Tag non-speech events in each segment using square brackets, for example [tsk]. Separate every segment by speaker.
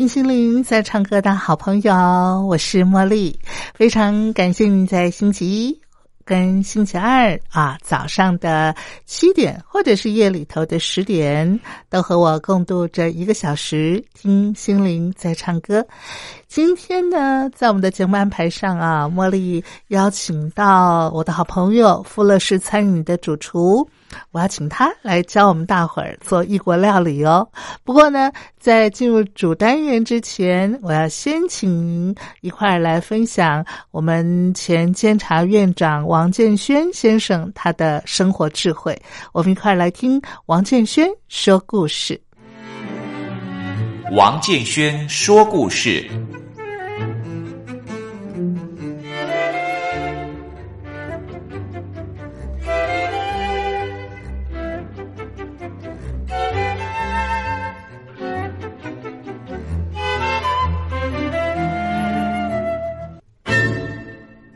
Speaker 1: 听心灵在唱歌的好朋友，我是茉莉，非常感谢你在星期一跟星期二啊早上的七点，或者是夜里头的十点，都和我共度这一个小时听心灵在唱歌。今天呢，在我们的节目安排上啊，茉莉邀请到我的好朋友富乐士餐饮的主厨。我要请他来教我们大伙儿做异国料理哦。不过呢，在进入主单元之前，我要先请您一块儿来分享我们前监察院长王建轩先生他的生活智慧。我们一块儿来听王建轩说故事。
Speaker 2: 王建轩说故事。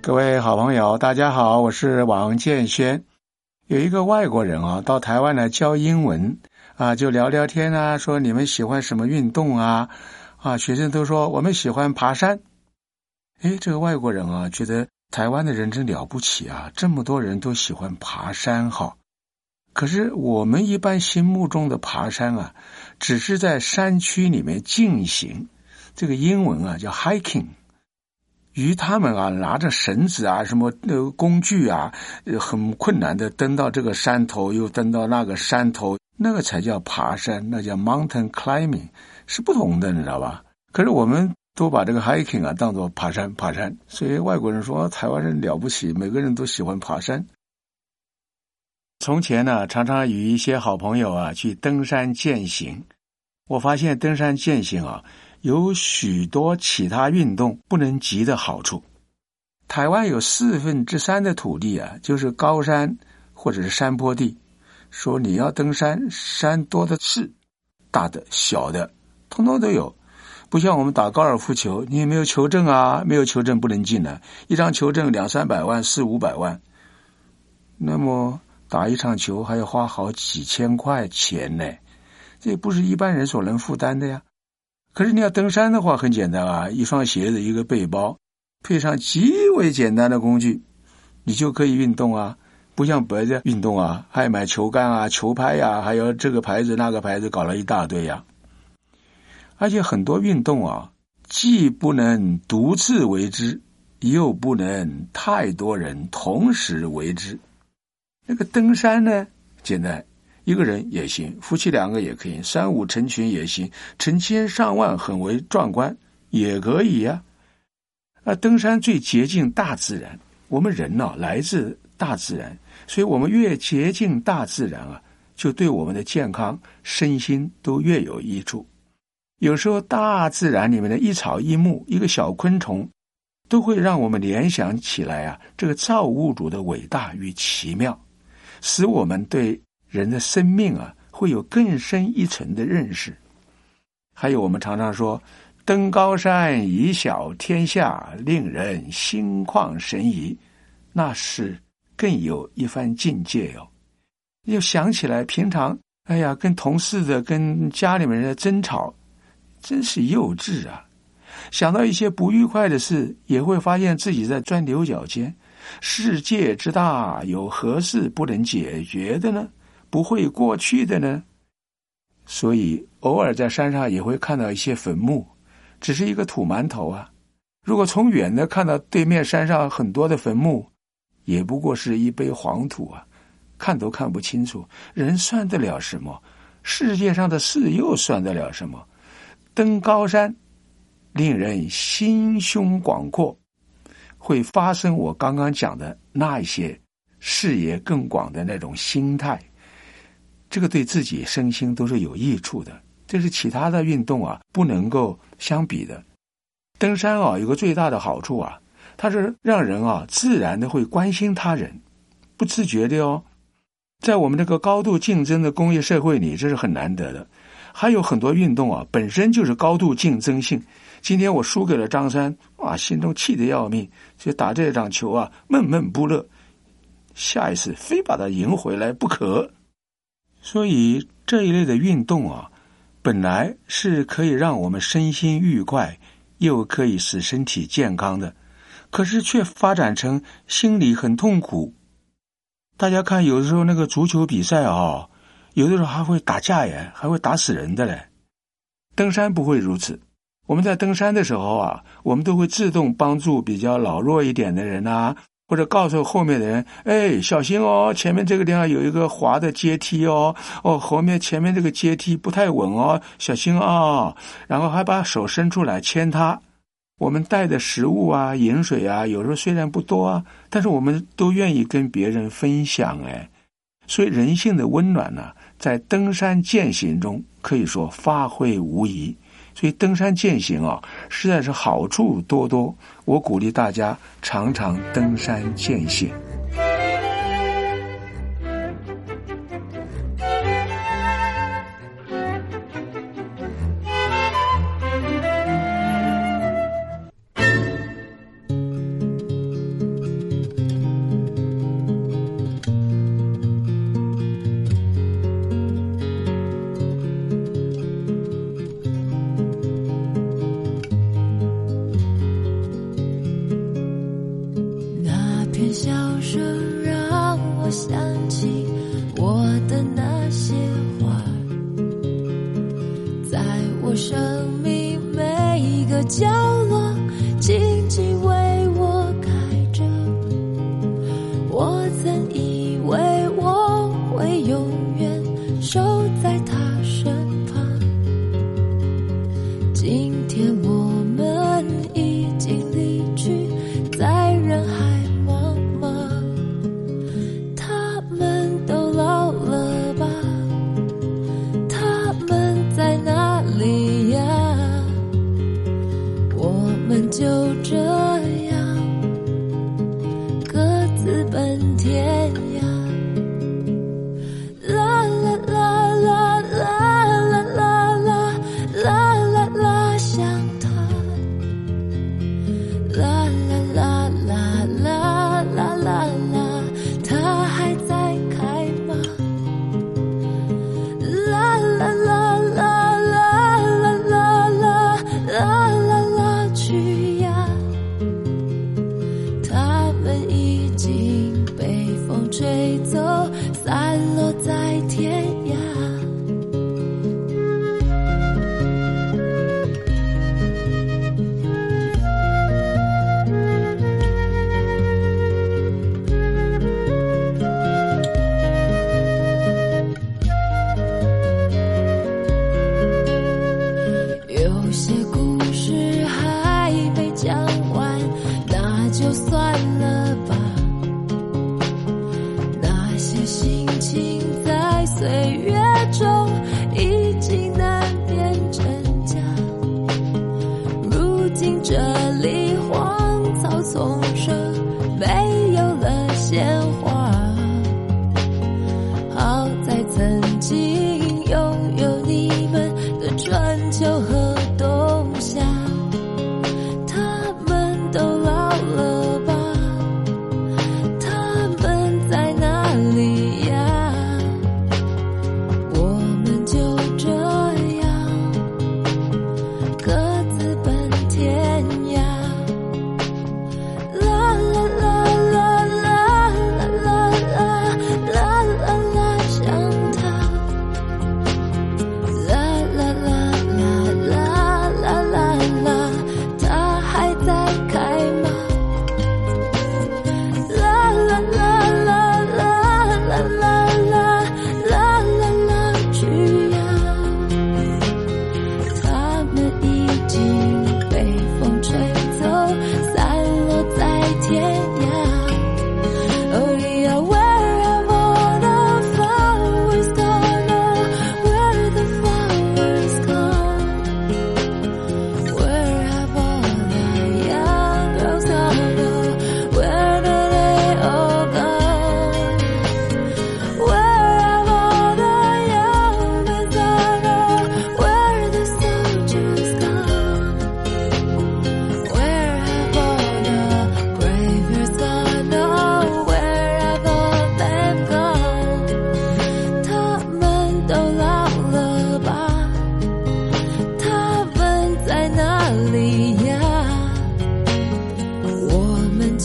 Speaker 3: 各位好朋友，大家好，我是王建轩。有一个外国人啊，到台湾来教英文啊，就聊聊天啊，说你们喜欢什么运动啊？啊，学生都说我们喜欢爬山。哎，这个外国人啊，觉得台湾的人真了不起啊，这么多人都喜欢爬山哈。可是我们一般心目中的爬山啊，只是在山区里面进行，这个英文啊叫 hiking。与他们啊，拿着绳子啊，什么那个工具啊，很困难的登到这个山头，又登到那个山头，那个才叫爬山，那叫 mountain climbing，是不同的，你知道吧？可是我们都把这个 hiking 啊当做爬山，爬山。所以外国人说台湾人了不起，每个人都喜欢爬山。从前呢，常常与一些好朋友啊去登山健行，我发现登山健行啊。有许多其他运动不能及的好处。台湾有四分之三的土地啊，就是高山或者是山坡地。说你要登山，山多的是，大的、小的，通通都有。不像我们打高尔夫球，你也没有球证啊，没有球证不能进来。一张球证两三百万、四五百万，那么打一场球还要花好几千块钱呢，这不是一般人所能负担的呀。可是你要登山的话，很简单啊，一双鞋子，一个背包，配上极为简单的工具，你就可以运动啊。不像别的运动啊，还买球杆啊、球拍呀，还有这个牌子那个牌子，搞了一大堆呀。而且很多运动啊，既不能独自为之，又不能太多人同时为之。那个登山呢，简单。一个人也行，夫妻两个也可以，三五成群也行，成千上万很为壮观，也可以呀。啊，登山最接近大自然，我们人呢来自大自然，所以我们越接近大自然啊，就对我们的健康、身心都越有益处。有时候，大自然里面的一草一木、一个小昆虫，都会让我们联想起来啊，这个造物主的伟大与奇妙，使我们对。人的生命啊，会有更深一层的认识。还有，我们常常说“登高山，以小天下”，令人心旷神怡，那是更有一番境界哟。又想起来，平常哎呀，跟同事的、跟家里面人的争吵，真是幼稚啊！想到一些不愉快的事，也会发现自己在钻牛角尖。世界之大，有何事不能解决的呢？不会过去的呢。所以偶尔在山上也会看到一些坟墓，只是一个土馒头啊。如果从远的看到对面山上很多的坟墓，也不过是一杯黄土啊，看都看不清楚。人算得了什么？世界上的事又算得了什么？登高山，令人心胸广阔，会发生我刚刚讲的那一些视野更广的那种心态。这个对自己身心都是有益处的，这是其他的运动啊不能够相比的。登山啊有个最大的好处啊，它是让人啊自然的会关心他人，不自觉的哦。在我们这个高度竞争的工业社会里，这是很难得的。还有很多运动啊本身就是高度竞争性。今天我输给了张三，啊，心中气得要命，所以打这场球啊闷闷不乐，下一次非把他赢回来不可。所以这一类的运动啊，本来是可以让我们身心愉快，又可以使身体健康的，可是却发展成心里很痛苦。大家看，有的时候那个足球比赛啊，有的时候还会打架耶，还会打死人的嘞。登山不会如此。我们在登山的时候啊，我们都会自动帮助比较老弱一点的人啊。或者告诉后面的人：“哎，小心哦，前面这个地方有一个滑的阶梯哦，哦，后面前面这个阶梯不太稳哦，小心啊！”然后还把手伸出来牵他。我们带的食物啊、饮水啊，有时候虽然不多啊，但是我们都愿意跟别人分享哎。所以人性的温暖呢，在登山践行中可以说发挥无疑。所以登山践行啊，实在是好处多多。我鼓励大家常常登山践行。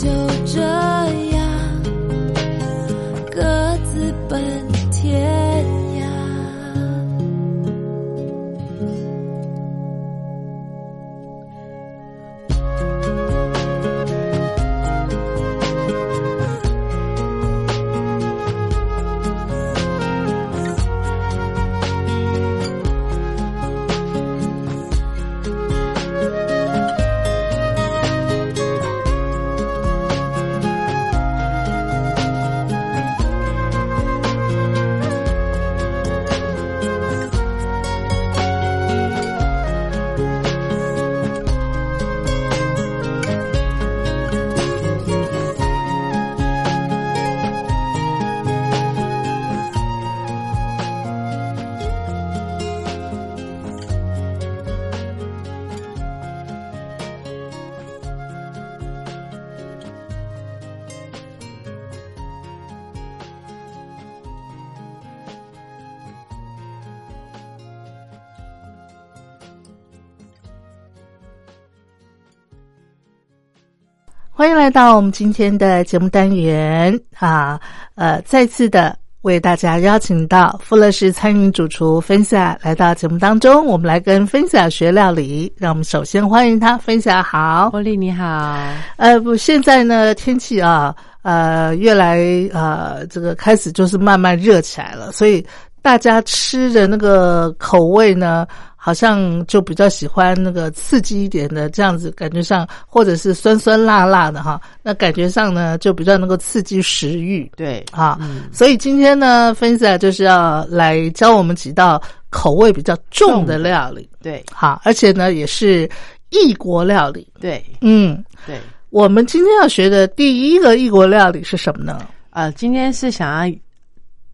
Speaker 1: 就这到我们今天的节目单元啊，呃，再次的为大家邀请到富乐士餐饮主厨分享来到节目当中，我们来跟分享学料理。让我们首先欢迎他，分享好，
Speaker 4: 茉莉你好，
Speaker 1: 呃，不，现在呢天气啊，呃，越来呃这个开始就是慢慢热起来了，所以大家吃的那个口味呢。好像就比较喜欢那个刺激一点的这样子，感觉上或者是酸酸辣辣的哈，那感觉上呢就比较能够刺激食欲。
Speaker 4: 对
Speaker 1: 啊，所以今天呢，分享就是要来教我们几道口味比较重的料理。
Speaker 4: 对，
Speaker 1: 好，而且呢也是异国料理。
Speaker 4: 对，
Speaker 1: 嗯，
Speaker 4: 对。
Speaker 1: 我们今天要学的第一个异国料理是什么呢？
Speaker 4: 呃，今天是想要。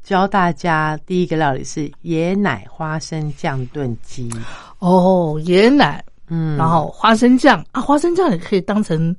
Speaker 4: 教大家第一个料理是椰奶花生酱炖鸡。
Speaker 1: 哦，椰奶，
Speaker 4: 嗯，
Speaker 1: 然后花生酱啊，花生酱也可以当成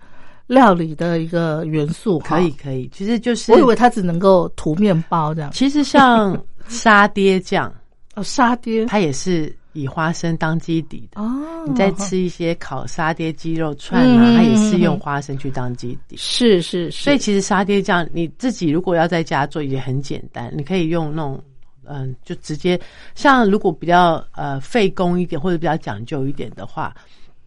Speaker 1: 料理的一个元素，
Speaker 4: 可以可以，其实就是
Speaker 1: 我以为它只能够涂面包这样，
Speaker 4: 其实像 [laughs] 沙爹酱。
Speaker 1: 哦，沙爹。
Speaker 4: 它也是。以花生当基底的
Speaker 1: 哦，
Speaker 4: 你再吃一些烤沙爹鸡肉串啊，它也是用花生去当基底。
Speaker 1: 是是是，
Speaker 4: 所以其实沙爹酱你自己如果要在家做也很简单，你可以用那种嗯，就直接像如果比较呃费工一点或者比较讲究一点的话，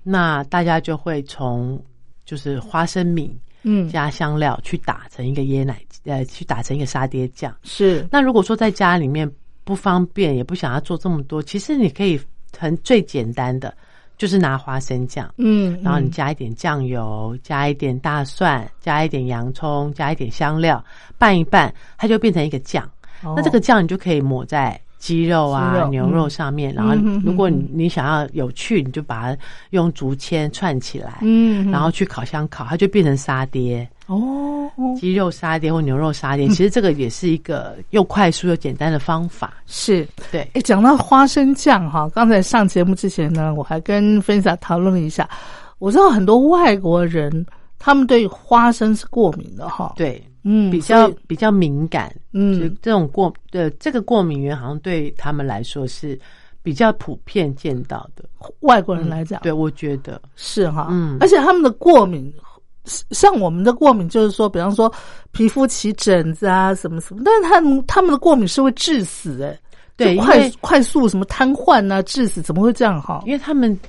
Speaker 4: 那大家就会从就是花生米
Speaker 1: 嗯
Speaker 4: 加香料去打成一个椰奶呃去打成一个沙爹酱。
Speaker 1: 是
Speaker 4: 那如果说在家里面。不方便，也不想要做这么多。其实你可以很最简单的，就是拿花生酱，
Speaker 1: 嗯，
Speaker 4: 然后你加一点酱油，加一点大蒜，加一点洋葱，加一点香料，拌一拌，它就变成一个酱。那这个酱你就可以抹在。鸡肉啊，牛肉上面，然后如果你你想要有趣，你就把它用竹签串起来，
Speaker 1: 嗯，
Speaker 4: 然后去烤箱烤，它就变成沙爹
Speaker 1: 哦，
Speaker 4: 鸡肉沙爹或牛肉沙爹，其实这个也是一个又快速又简单的方法。
Speaker 1: 是。
Speaker 4: 对，
Speaker 1: 哎，讲到花生酱哈，刚才上节目之前呢，我还跟分享讨论了一下，我知道很多外国人他们对花生是过敏的哈，
Speaker 4: 对。
Speaker 1: 嗯，
Speaker 4: 比较比较敏感，
Speaker 1: 嗯，
Speaker 4: 这种过呃这个过敏源好像对他们来说是比较普遍见到的。
Speaker 1: 外国人来讲，
Speaker 4: 对我觉得。
Speaker 1: 是哈，
Speaker 4: 嗯，
Speaker 1: 而且他们的过敏，像我们的过敏，就是说，比方说皮肤起疹子啊，什么什么，但是他们他们的过敏是会致死，哎，
Speaker 4: 对，
Speaker 1: 快快速什么瘫痪啊，致死，怎么会这样哈？
Speaker 4: 因为他们，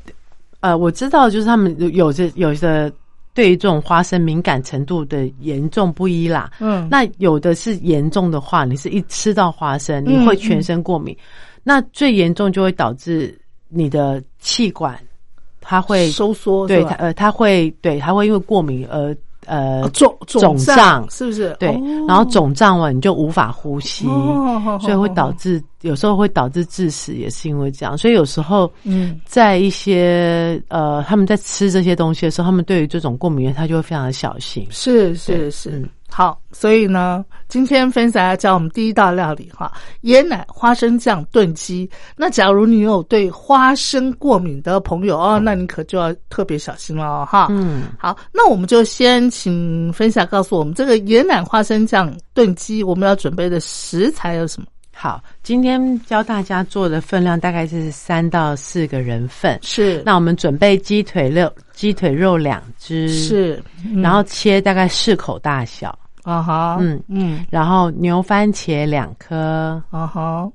Speaker 4: 呃，我知道，就是他们有着有的。对于这种花生敏感程度的严重不一啦，
Speaker 1: 嗯，
Speaker 4: 那有的是严重的话，你是一吃到花生，你会全身过敏，那最严重就会导致你的气管它会
Speaker 1: 收缩，
Speaker 4: 对，它呃，它会对，它会因为过敏而。呃，
Speaker 1: 肿肿
Speaker 4: 胀
Speaker 1: 是不是？
Speaker 4: 对，然后肿胀完你就无法呼吸，所以会导致有时候会导致致死，也是因为这样。所以有时候，
Speaker 1: 嗯，
Speaker 4: 在一些呃，他们在吃这些东西的时候，他们对于这种过敏源，他就会非常的小心。
Speaker 1: 是是是。好，所以呢，今天分享要教我们第一道料理哈，椰奶花生酱炖鸡。那假如你有对花生过敏的朋友哦，那你可就要特别小心了哈。
Speaker 4: 嗯，
Speaker 1: 好，那我们就先请分享告诉我们这个椰奶花生酱炖鸡，我们要准备的食材有什么？
Speaker 4: 好，今天教大家做的分量大概是三到四个人份。
Speaker 1: 是，
Speaker 4: 那我们准备鸡腿肉，鸡腿肉两只，
Speaker 1: 是，
Speaker 4: 然后切大概四口大小。
Speaker 1: 啊哈，
Speaker 4: 嗯。
Speaker 1: 嗯，
Speaker 4: 然后牛番茄两颗，
Speaker 1: 啊哈，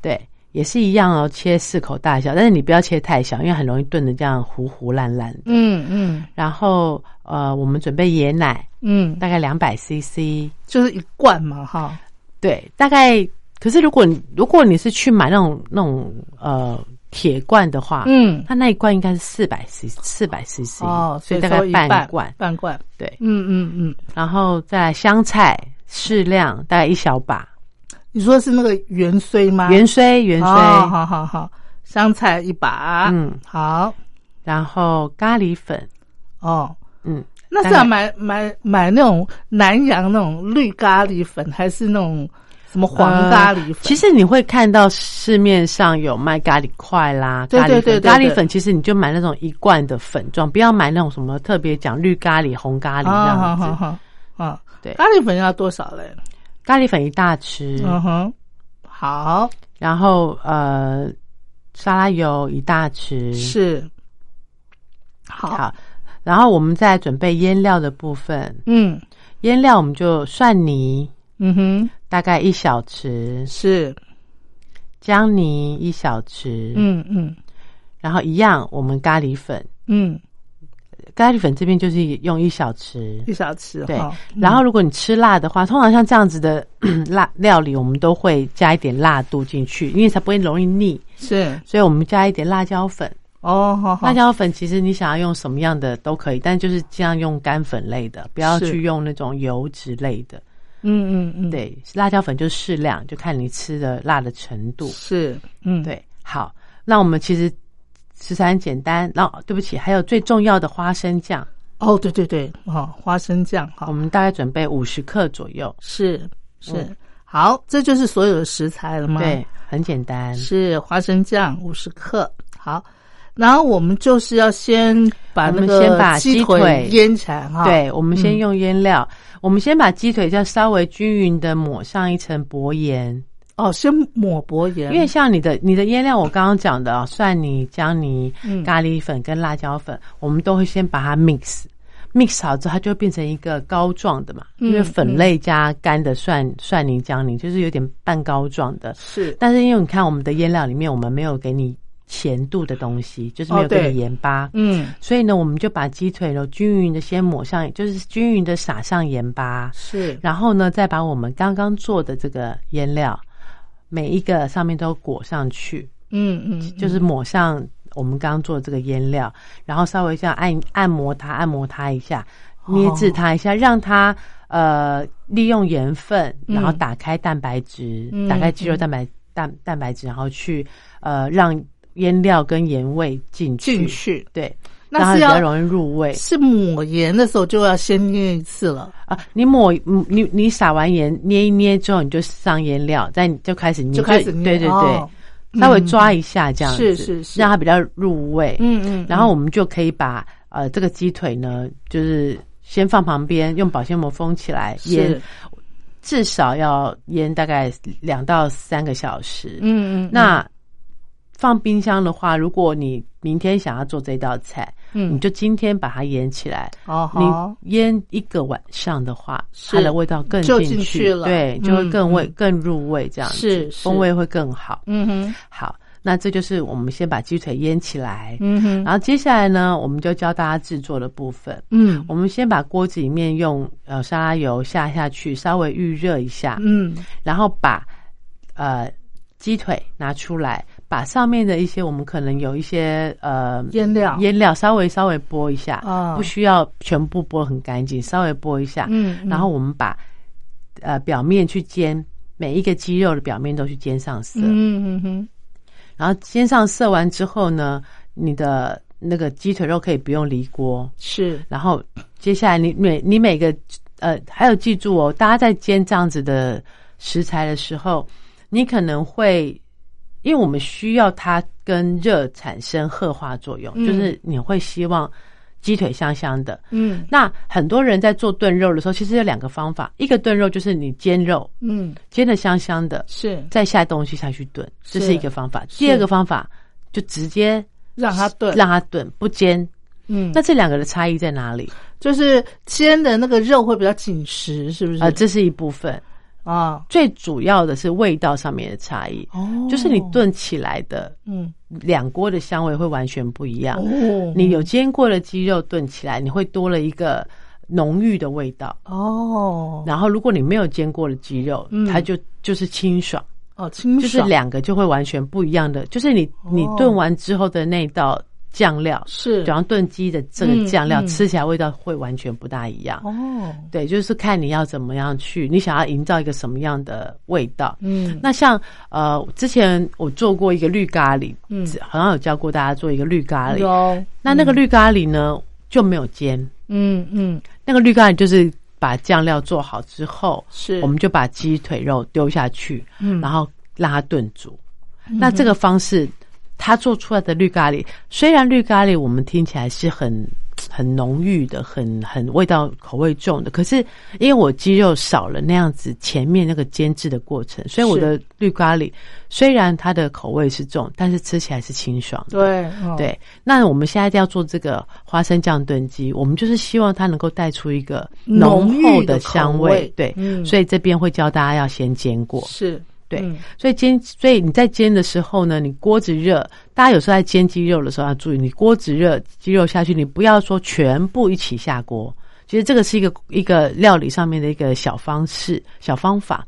Speaker 4: 对，也是一样哦，切四口大小，但是你不要切太小，因为很容易炖的这样糊糊烂烂的。
Speaker 1: 嗯嗯，
Speaker 4: 然后呃，我们准备椰奶，
Speaker 1: 嗯，
Speaker 4: 大概两百 CC，
Speaker 1: 就是一罐嘛，哈，
Speaker 4: 对，大概。可是如果你如果你是去买那种那种呃。铁罐的话，
Speaker 1: 嗯，
Speaker 4: 它那一罐应该是四百 c 四百 cc
Speaker 1: 哦，
Speaker 4: 所以大概半罐，
Speaker 1: 半罐，
Speaker 4: 对，
Speaker 1: 嗯嗯嗯，
Speaker 4: 然后再来香菜适量，大概一小把。
Speaker 1: 你说是那个元荽吗？
Speaker 4: 元荽，元荽，
Speaker 1: 好好好，香菜一把，
Speaker 4: 嗯，
Speaker 1: 好，
Speaker 4: 然后咖喱粉，
Speaker 1: 哦，
Speaker 4: 嗯，
Speaker 1: 那是要买买买那种南洋那种绿咖喱粉，还是那种？什么黄咖喱粉？
Speaker 4: 其实你会看到市面上有卖咖喱块啦，咖喱粉。咖喱粉其实你就买那种一罐的粉状，不要买那种什么特别讲绿咖喱、红咖喱这样子。
Speaker 1: 啊，
Speaker 4: 对，
Speaker 1: 咖喱粉要多少嘞？
Speaker 4: 咖喱粉一大匙。
Speaker 1: 嗯哼，好。
Speaker 4: 然后呃，沙拉油一大匙。
Speaker 1: 是。
Speaker 4: 好。然后我们再准备腌料的部分，
Speaker 1: 嗯
Speaker 4: 腌料我们就蒜泥
Speaker 1: 嗯哼，
Speaker 4: 大概一小匙，
Speaker 1: 是，
Speaker 4: 姜泥一小匙，
Speaker 1: 嗯嗯。
Speaker 4: 然后一样我们咖喱粉，
Speaker 1: 嗯，
Speaker 4: 咖喱粉这边就是用一小匙，
Speaker 1: 一小匙
Speaker 4: 对。
Speaker 1: 哈，
Speaker 4: 然后如果你吃辣的话，通常像这样子的 [clears throat] 辣料理，我们都会加一点辣度进去，因为才不会容易腻，
Speaker 1: 是。
Speaker 4: 所以我们加一点辣椒粉。
Speaker 1: 哦，好好。
Speaker 4: 辣椒粉其实你想要用什么样的都可以，但就是尽量用干粉类的，不要去用那种油脂类的。
Speaker 1: 嗯嗯嗯，，
Speaker 4: 对，辣椒粉就适量，就看你吃的辣的程度。
Speaker 1: 是，嗯，，
Speaker 4: 对，好，那我们其实食材很简单。然后对不起，还有最重要的花生酱，
Speaker 1: 哦，对对对，哦，花生酱，好
Speaker 4: 我，们大概准备五十克左右。
Speaker 1: 是是
Speaker 4: 嗯，
Speaker 1: 好，这就是所有的食材了吗？
Speaker 4: 对，，很简单。
Speaker 1: 是花生酱五十克，好。然后我们就是要先把那个
Speaker 4: 先把
Speaker 1: 鸡
Speaker 4: 鸡腿
Speaker 1: 腌起来哈。，
Speaker 4: 对，我们先
Speaker 1: 嗯
Speaker 4: 用腌料，我们先把鸡腿再稍微均匀的抹上一层薄盐，
Speaker 1: 哦，先抹薄盐，
Speaker 4: 因为像你的你的腌料，我刚刚讲的、哦、蒜泥、姜泥、
Speaker 1: 嗯。
Speaker 4: 咖喱粉跟辣椒粉，我们都会先把它 mix。mix 好之后，它就会变成一个膏状的嘛，
Speaker 1: 嗯
Speaker 4: 因为粉类加干的蒜蒜泥、姜泥，就是有点半膏状的。
Speaker 1: 是。
Speaker 4: 但是因为你看我们的腌料里面，我们没有给你咸度的东西，就是没有
Speaker 1: 哦对。
Speaker 4: 给你盐巴，
Speaker 1: 嗯。
Speaker 4: 所以呢，我们就把鸡腿肉均匀的先抹上，就是均匀的撒上盐巴，
Speaker 1: 是。
Speaker 4: 然后呢，再把我们刚刚做的这个腌料，每一个上面都裹上去，
Speaker 1: 嗯嗯，
Speaker 4: 就是抹上我们刚刚做的这个腌料，然后稍微这样按按摩它，按摩它一下，捏制它一下，让它呃利用盐分，
Speaker 1: 嗯。
Speaker 4: 然后打开蛋白质，
Speaker 1: 嗯
Speaker 4: 打开肌肉蛋白蛋蛋白质，然后去呃让腌料跟盐味进去，
Speaker 1: 进去，
Speaker 4: 对，
Speaker 1: 那是要
Speaker 4: 比较容易入味。
Speaker 1: 是抹盐的时候就要先捏一次了，
Speaker 4: 啊，你抹嗯你你撒完盐捏一捏之后，你就上腌料，再你就开始捏，
Speaker 1: 就开始捏
Speaker 4: 对对对，
Speaker 1: 哦。
Speaker 4: 稍微抓一下这样子，
Speaker 1: 是是是。
Speaker 4: 让它比较入味。
Speaker 1: 嗯嗯，
Speaker 4: 然后我们就可以把呃这个鸡腿呢，就是先放旁边，用保鲜膜封起来腌，至少要腌大概两到三个小时。
Speaker 1: 嗯嗯，
Speaker 4: 那放冰箱的话，如果你明天想要做这道菜，
Speaker 1: 嗯。
Speaker 4: 你就今天把它腌起来。
Speaker 1: 哦，
Speaker 4: 你腌一个晚上的话，它的味道更进
Speaker 1: 进去了。
Speaker 4: 对，
Speaker 1: 嗯。
Speaker 4: 就会更味、
Speaker 1: 嗯
Speaker 4: 更入味，这样子
Speaker 1: 是是。
Speaker 4: 风味会更好。
Speaker 1: 嗯哼。
Speaker 4: 好，那这就是我们先把鸡腿腌起来，
Speaker 1: 嗯哼。
Speaker 4: 然后接下来呢，我们就教大家制作的部分。
Speaker 1: 嗯。
Speaker 4: 我们先把锅子里面用呃沙拉油下下去，稍微预热一下，
Speaker 1: 嗯。
Speaker 4: 然后把呃鸡腿拿出来，把上面的一些我们可能有一些呃
Speaker 1: 腌料。
Speaker 4: 腌料稍微稍微剥一下，
Speaker 1: 啊。
Speaker 4: 不需要全部剥很干净，稍微剥一下，
Speaker 1: 嗯嗯。
Speaker 4: 然后我们把呃表面去煎，每一个鸡肉的表面都去煎上色，
Speaker 1: 嗯嗯哼
Speaker 4: 然后煎上色完之后呢，你的那个鸡腿肉可以不用离锅，
Speaker 1: 是。
Speaker 4: 然后接下来你每你每个呃，还有记住哦，大家在煎这样子的食材的时候，你可能会，因为我们需要它跟热产生褐化作用，
Speaker 1: 嗯
Speaker 4: 就是你会希望鸡腿香香的。
Speaker 1: 嗯
Speaker 4: 那很多人在做炖肉的时候，其实有两个方法，一个炖肉就是你煎肉，
Speaker 1: 嗯
Speaker 4: 煎的香香的，
Speaker 1: 是
Speaker 4: 再下东西下去炖，这
Speaker 1: 是
Speaker 4: 是一个方法。第二个方法就直接
Speaker 1: 让它炖，
Speaker 4: 让它炖，不煎。
Speaker 1: 嗯
Speaker 4: 那这两个的差异在哪里？
Speaker 1: 就是煎的那个肉会比较紧实，是不是？
Speaker 4: 啊、这是一部分。
Speaker 1: 啊。
Speaker 4: 最主要的是味道上面的差异，
Speaker 1: 哦。
Speaker 4: 就是你炖起来的
Speaker 1: 嗯。
Speaker 4: 两锅的香味会完全不一样。
Speaker 1: 哦。
Speaker 4: 你有煎过的鸡肉炖起来，你会多了一个浓郁的味道。
Speaker 1: 哦。
Speaker 4: 然后如果你没有煎过的鸡肉，
Speaker 1: 嗯。
Speaker 4: 它就就是清爽，
Speaker 1: 哦清爽。
Speaker 4: 就是两个就会完全不一样的。就是你你
Speaker 1: 哦。
Speaker 4: 炖完之后的那道酱料，
Speaker 1: 是。
Speaker 4: 比方炖鸡的这个酱料，
Speaker 1: 嗯。嗯
Speaker 4: 吃起来味道会完全不大一样。
Speaker 1: 哦。
Speaker 4: 对，就是看你要怎么样去，你想要营造一个什么样的味道。
Speaker 1: 嗯。
Speaker 4: 那像呃，之前我做过一个绿咖喱，
Speaker 1: 嗯。
Speaker 4: 好像有教过大家做一个绿咖喱。
Speaker 1: 有。
Speaker 4: 那那个绿咖喱呢就没有煎，
Speaker 1: 嗯嗯。
Speaker 4: 那个绿咖喱就是把酱料做好之后，
Speaker 1: 是。
Speaker 4: 我们就把鸡腿肉丢下去，
Speaker 1: 嗯。
Speaker 4: 然后让它炖煮。那这个方式，它做出来的绿咖喱，虽然绿咖喱我们听起来是很 [tsk] 很浓郁的、很很味道口味重的。可是因为我鸡肉少了那样子前面那个煎制的过程，所以我的绿咖喱虽然它的口味是重，但是吃起来是清爽的。
Speaker 1: 对
Speaker 4: 对，那我们现在要做这个花生酱炖鸡，我们就是希望它能够带出一个浓厚的香味。对，所以这边会教大家要先煎过。
Speaker 1: 是。
Speaker 4: 对，所以煎，所以你在煎的时候呢，你锅子热，大家有时候在煎鸡肉的时候要注意，你锅子热，鸡肉下去，你不要说全部一起下锅。其实这个是一个一个料理上面的一个小方式、小方法，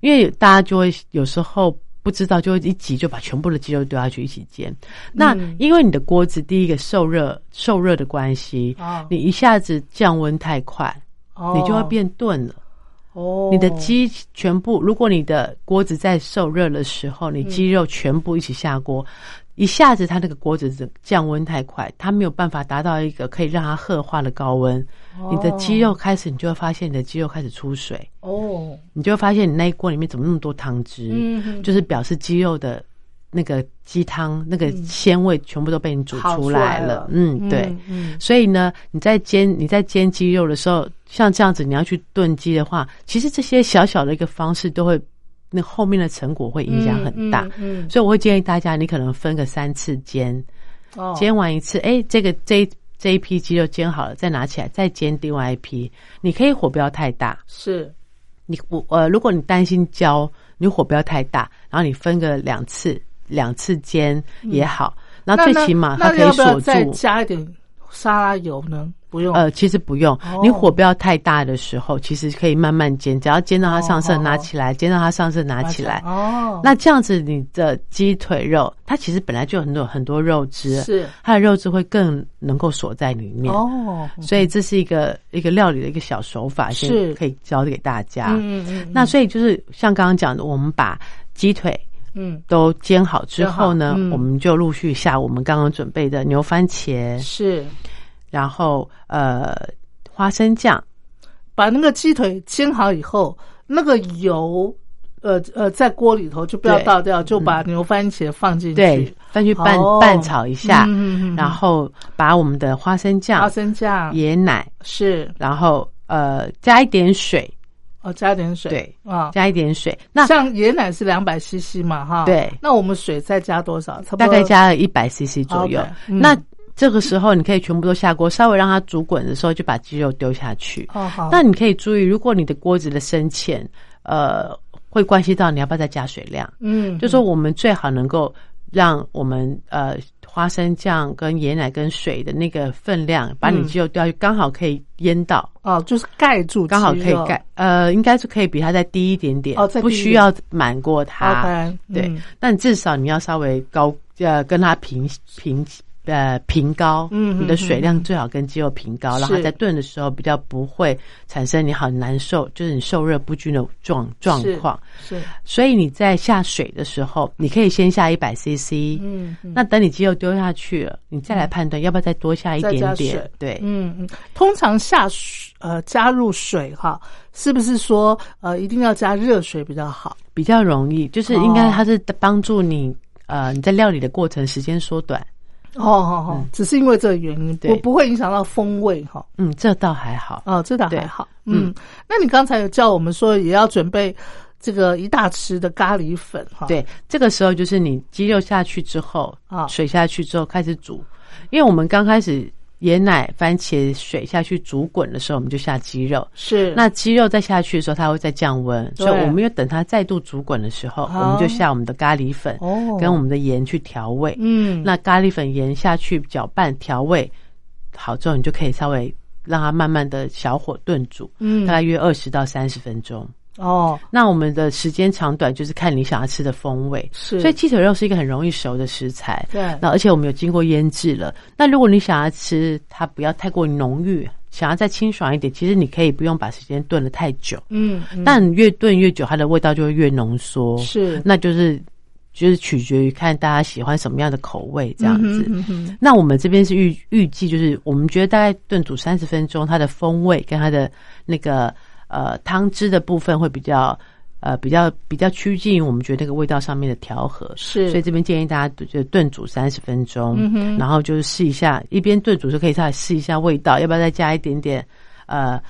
Speaker 4: 因为大家就会有时候不知道，就会一挤就把全部的鸡肉丢下去一起煎。那因为你的锅子第一个受热受热的关系，你一下子降温太快，你就会变钝了。
Speaker 1: 哦，
Speaker 4: 你的鸡全部，如果你的锅子在受热的时候，你鸡肉全部一起下锅，一下子它那个锅子的降温太快，它没有办法达到一个可以让它褐化的高温，你的鸡肉开始，你就会发现你的鸡肉开始出水。
Speaker 1: 哦，
Speaker 4: 你就会发现你那一锅里面怎么那么多汤汁，嗯，就是表示鸡肉的。那个鸡汤那个鲜味全部都被你煮出来了，嗯，对，所以呢，你在煎你在煎鸡肉的时候，像这样子，你要去炖鸡的话，其实这些小小的一个方式都会，那后面的成果会影响很大，嗯，所以我会建议大家，你可能分个三次煎，煎完一次，哎，这个这这一批鸡肉煎好了，再拿起来再煎另外一批，你可以火不要太大，
Speaker 1: 是，
Speaker 4: 你我呃，如果你担心焦，你火不要太大，然后你分个两次。两次煎也好，那最起码它可以锁住。
Speaker 1: 再加一点沙拉油呢？不用。
Speaker 4: 呃，其实不用。你火不要太大的时候，其实可以慢慢煎，只要煎到它上色，拿起来；煎到它上色，拿起来。
Speaker 1: 哦。
Speaker 4: 那这样子，你的鸡腿肉它其实本来就很多很多肉汁，
Speaker 1: 是
Speaker 4: 它的肉汁会更能够锁在里面。
Speaker 1: 哦。
Speaker 4: 所以这是一个一个料理的一个小手法，
Speaker 1: 是
Speaker 4: 可以教给大家。
Speaker 1: 嗯嗯。
Speaker 4: 那所以就是像刚刚讲的，我们把鸡腿。
Speaker 1: 嗯，
Speaker 4: 都煎好之后呢，我们就陆续下我们刚刚准备的牛番茄，
Speaker 1: 是，
Speaker 4: 然后呃花生酱，
Speaker 1: 把那个鸡腿煎好以后，那个油呃呃在锅里头就不要倒掉，就把牛番茄放进去，
Speaker 4: 对，放去拌拌炒一下，然后把我们的花生酱、
Speaker 1: 花生酱、
Speaker 4: 椰奶
Speaker 1: 是，
Speaker 4: 然后呃加一点水。
Speaker 1: 哦，加点水，
Speaker 4: 对
Speaker 1: 啊，
Speaker 4: 加一点水。那
Speaker 1: 像椰奶是两百 CC 嘛，哈，
Speaker 4: 对。
Speaker 1: 那我们水再加多少？
Speaker 4: 大概加了一百 CC 左右。那这个时候你可以全部都下锅，稍微让它煮滚的时候，就把鸡肉丢下去。
Speaker 1: 哦，好。
Speaker 4: 那你可以注意，如果你的锅子的深浅，呃，会关系到你要不要再加水量。
Speaker 1: 嗯，
Speaker 4: 就说我们最好能够让我们呃。花生酱跟椰奶跟水的那个分量，把你鸡肉掉下去，刚好可以淹到
Speaker 1: 哦，就是盖住，
Speaker 4: 刚好可以盖，呃，应该是可以比它再低一点点
Speaker 1: 哦，
Speaker 4: 不需要满过它，对，但至少你要稍微高，呃，跟它平平。呃，平高，
Speaker 1: 嗯，
Speaker 4: 你的水量最好跟鸡肉平高，然后在炖的时候比较不会产生你很难受，就是你受热不均的状状况。
Speaker 1: 是，
Speaker 4: 所以你在下水的时候，你可以先下一百 CC，
Speaker 1: 嗯，
Speaker 4: 那等你鸡肉丢下去了，你再来判断要不要再多下一点点。对，
Speaker 1: 嗯嗯，通常下水呃加入水哈，是不是说呃一定要加热水比较好？
Speaker 4: 比较容易，就是应该它是帮助你呃你在料理的过程时间缩短。
Speaker 1: 哦，哦哦，只是因为这个原因，我不会影响到风味哈。
Speaker 4: 嗯，这倒还好。
Speaker 1: 哦，这倒还好。嗯，那你刚才有叫我们说也要准备这个一大匙的咖喱粉哈。
Speaker 4: 对，这个时候就是你鸡肉下去之后啊，水下去之后开始煮，因为我们刚开始。椰奶、番茄水下去煮滚的时候，我们就下鸡肉。
Speaker 1: 是，
Speaker 4: 那鸡肉再下去的时候，它会再降温，所以我们要等它再度煮滚的时候，我们就下我们的咖喱粉跟我们的盐去调味。
Speaker 1: 嗯，
Speaker 4: 那咖喱粉、盐下去搅拌调味好之后，你就可以稍微让它慢慢的小火炖煮，
Speaker 1: 嗯，
Speaker 4: 大概约二十到三十分钟。
Speaker 1: 哦，
Speaker 4: 那我们的时间长短就是看你想要吃的风味，
Speaker 1: 是。
Speaker 4: 所以鸡腿肉是一个很容易熟的食材，
Speaker 1: 对。
Speaker 4: 那而且我们有经过腌制了。那如果你想要吃它不要太过浓郁，想要再清爽一点，其实你可以不用把时间炖的太久，
Speaker 1: 嗯。
Speaker 4: 但越炖越久，它的味道就会越浓缩，
Speaker 1: 是。
Speaker 4: 那就是就是取决于看大家喜欢什么样的口味这样子。
Speaker 1: 嗯
Speaker 4: 那我们这边是预预计就是我们觉得大概炖煮三十分钟，它的风味跟它的那个。呃，汤汁的部分会比较呃比较比较趋近于我们觉得那个味道上面的调和。
Speaker 1: 是，
Speaker 4: 所以这边建议大家就炖煮三十分钟，
Speaker 1: 嗯哼
Speaker 4: 然后就是试一下，一边炖煮就可以再试一下味道，要不要再加一点点呃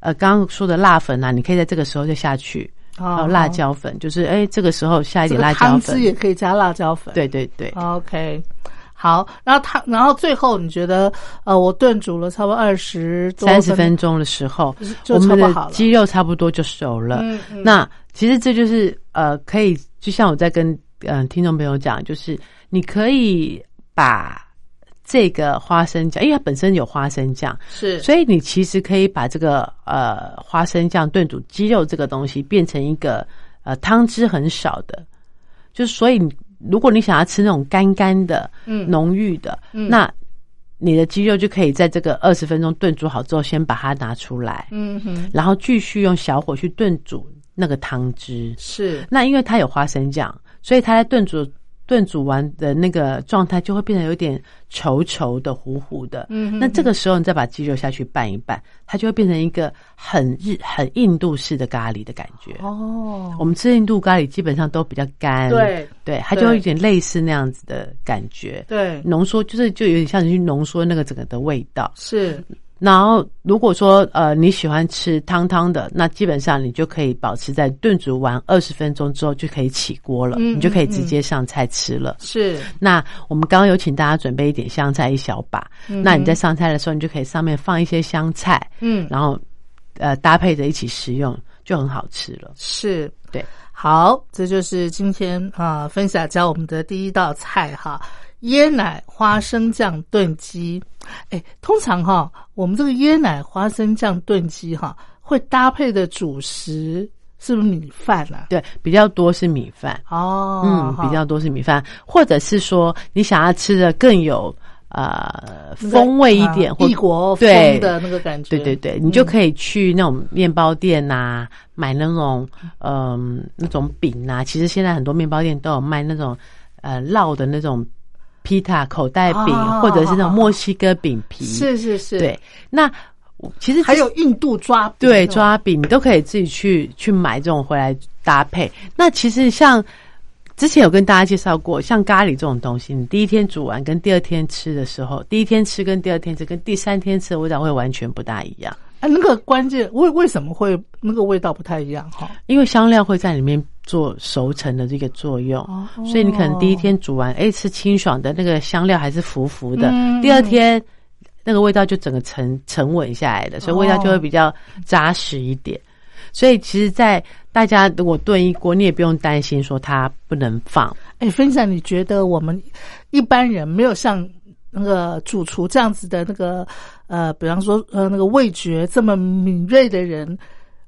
Speaker 4: 呃刚刚说的辣粉啊，你可以在这个时候就下去。
Speaker 1: 哦
Speaker 4: 还有辣椒粉，就是哎，这个时候下一点辣椒粉
Speaker 1: 汤汁，也可以加辣椒粉。
Speaker 4: 对对对
Speaker 1: ，OK，好，然后他，然后最后你觉得，呃，我炖煮了差不多二十
Speaker 4: 三十分钟的时候，
Speaker 1: 就
Speaker 4: 我们的。鸡肉差不多就熟了。
Speaker 1: 嗯嗯
Speaker 4: 那其实这就是呃，可以就像我在跟嗯、呃听众朋友讲，就是你可以把这个花生酱，因为它本身有花生酱，
Speaker 1: 是
Speaker 4: 所以你其实可以把这个呃花生酱炖煮鸡肉这个东西变成一个呃汤汁很少的，就是所以你如果你想要吃那种干干的、
Speaker 1: 嗯。
Speaker 4: 浓郁的，
Speaker 1: 嗯。
Speaker 4: 那你的鸡肉就可以在这个二十分钟炖煮好之后，先把它拿出来，
Speaker 1: 嗯哼，
Speaker 4: 然后继续用小火去炖煮那个汤汁。
Speaker 1: 是。
Speaker 4: 那因为它有花生酱，所以它在炖煮炖煮完的那个状态就会变得有点稠稠的、糊糊的。
Speaker 1: 嗯哼
Speaker 4: 那这个时候你再把鸡肉下去拌一拌，它就会变成一个很日、很印度式的咖喱的感觉。
Speaker 1: 哦，
Speaker 4: 我们吃印度咖喱基本上都比较干，
Speaker 1: 对
Speaker 4: 对，它就会有点类似那样子的感觉。
Speaker 1: 对
Speaker 4: 浓缩就是就有点像你去浓缩那个整个的味道。
Speaker 1: 是
Speaker 4: 然后，如果说呃你喜欢吃汤汤的，那基本上你就可以保持在炖煮完二十分钟之后就可以起锅了，
Speaker 1: 嗯
Speaker 4: 你就可以直接上菜吃了。
Speaker 1: 是
Speaker 4: 那我们刚刚有请大家准备一点香菜一小把，
Speaker 1: 嗯
Speaker 4: 那你在上菜的时候，你就可以上面放一些香菜，
Speaker 1: 嗯。
Speaker 4: 然后呃搭配着一起食用，就很好吃了。
Speaker 1: 是。
Speaker 4: 对，
Speaker 1: 好，这就是今天啊、分享教我们的第一道菜哈，椰奶花生酱炖鸡。哎，通常哈，我们这个椰奶花生酱炖鸡哈，会搭配的主食是不是米饭啊？
Speaker 4: 对，比较多是米饭，
Speaker 1: 哦，
Speaker 4: 嗯，比较多是米饭，或者是说你想要吃的更有呃
Speaker 1: 那个
Speaker 4: 风味一点，
Speaker 1: 啊
Speaker 4: 或
Speaker 1: 异国风的那个感觉。
Speaker 4: 对对对，你就可以去那种面包店呐、买那种嗯、那种饼呐、其实现在很多面包店都有卖那种呃烙的那种披萨口袋饼，
Speaker 1: 哦
Speaker 4: 或者是那种墨西哥饼皮。
Speaker 1: 是是是，
Speaker 4: 对，那其实
Speaker 1: 还有印度抓饼
Speaker 4: 对抓饼，你都可以自己去去买这种回来搭配。那其实像之前有跟大家介绍过，像咖喱这种东西，你第一天煮完跟第二天吃的时候，第一天吃跟第二天吃跟第三天吃的味道会完全不大一样，
Speaker 1: 啊，那个关键为为什么会那个味道不太一样哈？
Speaker 4: 因为香料会在里面做熟成的这个作用，
Speaker 1: 哦
Speaker 4: 所以你可能第一天煮完，哎，吃清爽的那个香料还是浮浮的，
Speaker 1: 嗯
Speaker 4: 第二天。那个味道就整个沉沉稳下来的，所以味道就会比较扎实一点。所以其实，在大家如果炖一锅，你也不用担心说它不能放。
Speaker 1: 哎，分享你觉得我们一般人没有像那个主厨这样子的那个呃，比方说呃那个味觉这么敏锐的人，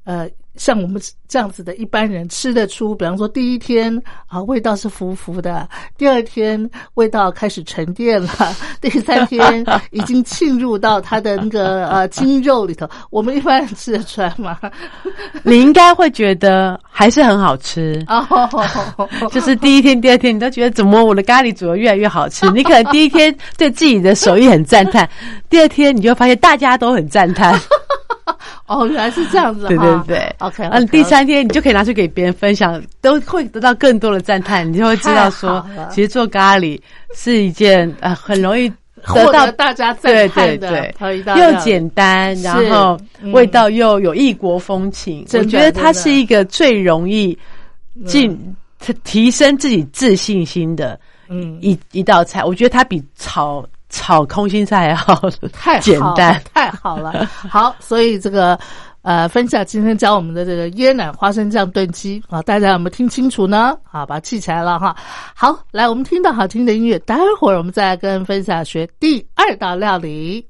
Speaker 1: 呃，像我们这样子的一般人吃得出，比方说第一天啊味道是浮浮的，第二天味道开始沉淀了，[laughs] 第三天已经浸入到它的那个呃筋肉里头，我们一般人吃得出来吗？[laughs]
Speaker 4: 你应该会觉得还是很好吃。
Speaker 1: 哦，[laughs]
Speaker 4: 就是第一天、第二天，你都觉得怎么我的咖喱煮的越来越好吃？你可能第一天对自己的手艺很赞叹，第二天你就会发现大家都很赞叹。
Speaker 1: 哦，原来是这样子哈，
Speaker 4: 对对对
Speaker 1: ，OK，
Speaker 4: 嗯，第三天你就可以拿去给别人分享，都会得到更多的赞叹，你就会知道 [laughs] 说其实做咖喱是一件呃很容易得到
Speaker 1: 得大家赞
Speaker 4: 对
Speaker 1: 叹的
Speaker 4: 对。对又简单，然后
Speaker 1: 嗯
Speaker 4: 味道又有异国风情。我觉得它是一个最容易进提提升自己自信心的
Speaker 1: 嗯。
Speaker 4: 一一道菜。我觉得它比炒炒空心菜 [laughs] 也好
Speaker 1: 太
Speaker 4: 简单。
Speaker 1: 太好了。好，所以这个呃，分享今天教我们的这个椰奶花生酱炖鸡啊，大家有没有听清楚呢？啊，把它记起来了哈。好，来，我们听到好听的音乐，待会儿我们再来跟分享学第二道料理。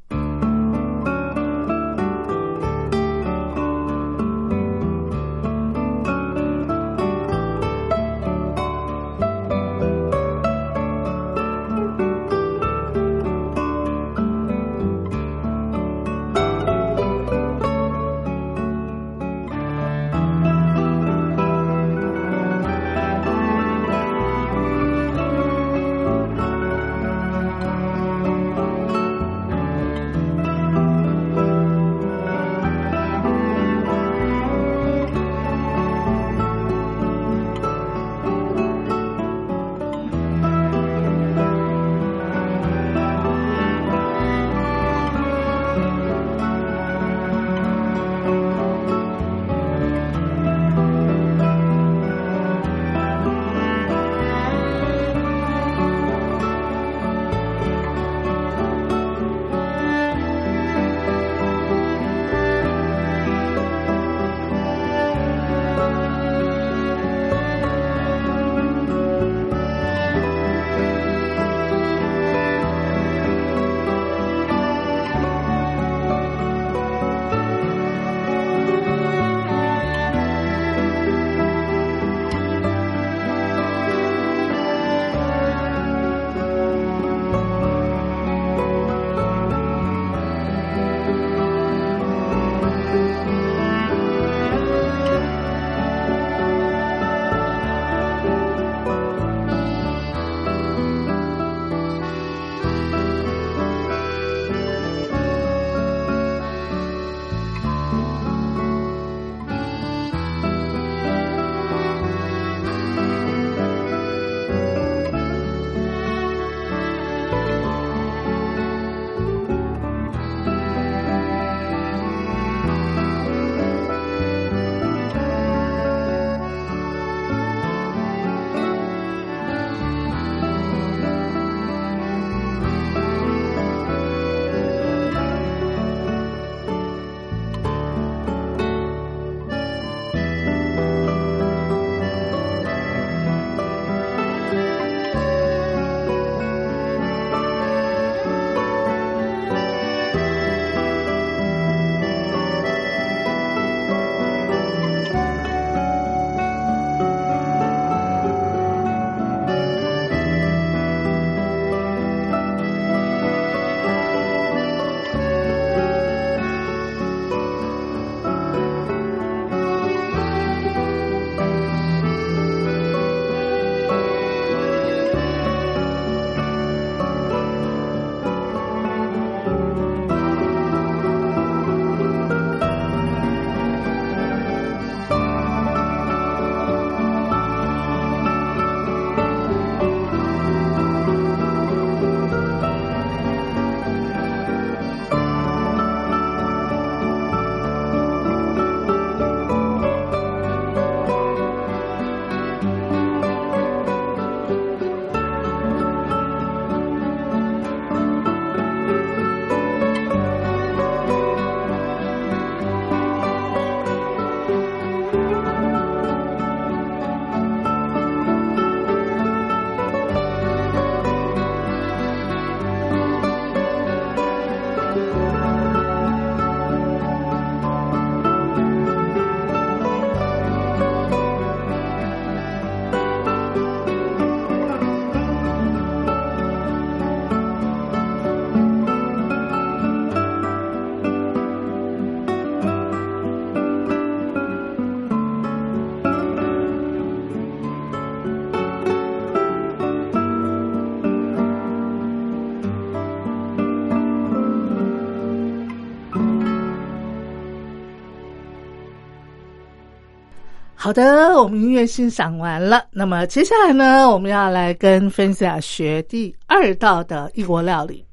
Speaker 1: 好的，我们音乐欣赏完了，那么接下来呢，我们要来跟分享学第二道的异国料理。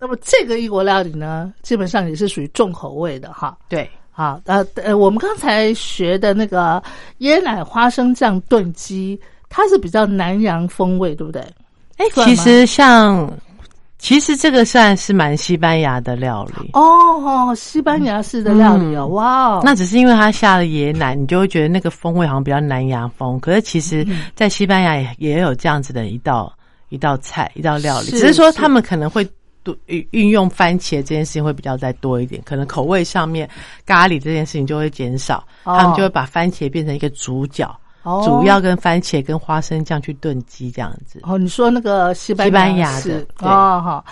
Speaker 1: 那么这个异国料理呢，基本上也是属于重口味的哈。
Speaker 4: 对，
Speaker 1: 好，呃呃，我们刚才学的那个椰奶花生酱炖鸡，它是比较南洋风味，对不对？
Speaker 4: 哎，其实像。其实这个算是蛮西班牙的料理
Speaker 1: 哦，西班牙式的料理哦，哇哦！
Speaker 4: 那只是因为它下了椰奶，你就会觉得那个风味好像比较南洋风。可是其实，在西班牙也也有这样子的一道一道菜一道料理，只是说他们可能会多运运用番茄这件事情会比较再多一点，可能口味上面咖喱这件事情就会减少，他们就会把番茄变成一个主角。主要跟番茄跟花生酱去炖鸡这样子。
Speaker 1: 哦，你说那个西班
Speaker 4: 牙的
Speaker 1: 哦，好。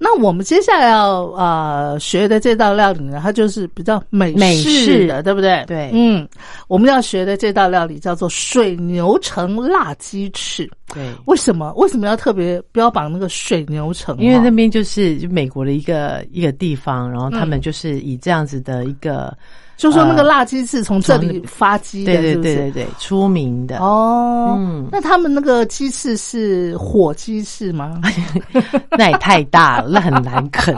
Speaker 1: 那我们接下来要呃学的这道料理呢，它就是比较美式的，对不对？
Speaker 4: 对，
Speaker 1: 嗯，我们要学的这道料理叫做水牛城辣鸡翅。
Speaker 4: 对，
Speaker 1: 为什么为什么要特别标榜那个水牛城？
Speaker 4: 因为那边就是美国的一个一个地方，然后他们就是以这样子的一个。
Speaker 1: 就说那个辣鸡翅从这里发鸡的，
Speaker 4: 对对对对对，出名的
Speaker 1: 哦。嗯，那他们那个鸡翅是火鸡翅吗？[laughs]
Speaker 4: 那也太大了，那很难啃。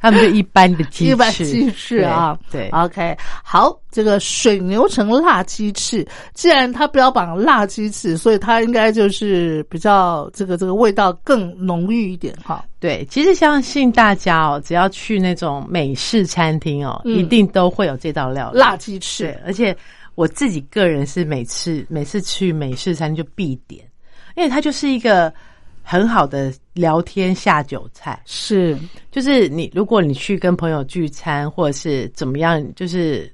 Speaker 4: 他们就一般的鸡翅，
Speaker 1: 一般鸡翅啊。
Speaker 4: 对
Speaker 1: ，OK，好，这个水牛城辣鸡翅，既然它标榜辣鸡翅，所以它应该就是比较这个这个味道更浓郁一点哈。
Speaker 4: 对，其实相信大家哦，只要去那种美式餐厅哦，一定都会有这道料
Speaker 1: 辣鸡翅。
Speaker 4: 而且我自己个人是每次每次去美式餐厅就必点，因为它就是一个。很好的聊天下酒菜
Speaker 1: 是，
Speaker 4: 就是你如果你去跟朋友聚餐或者是怎么样，就是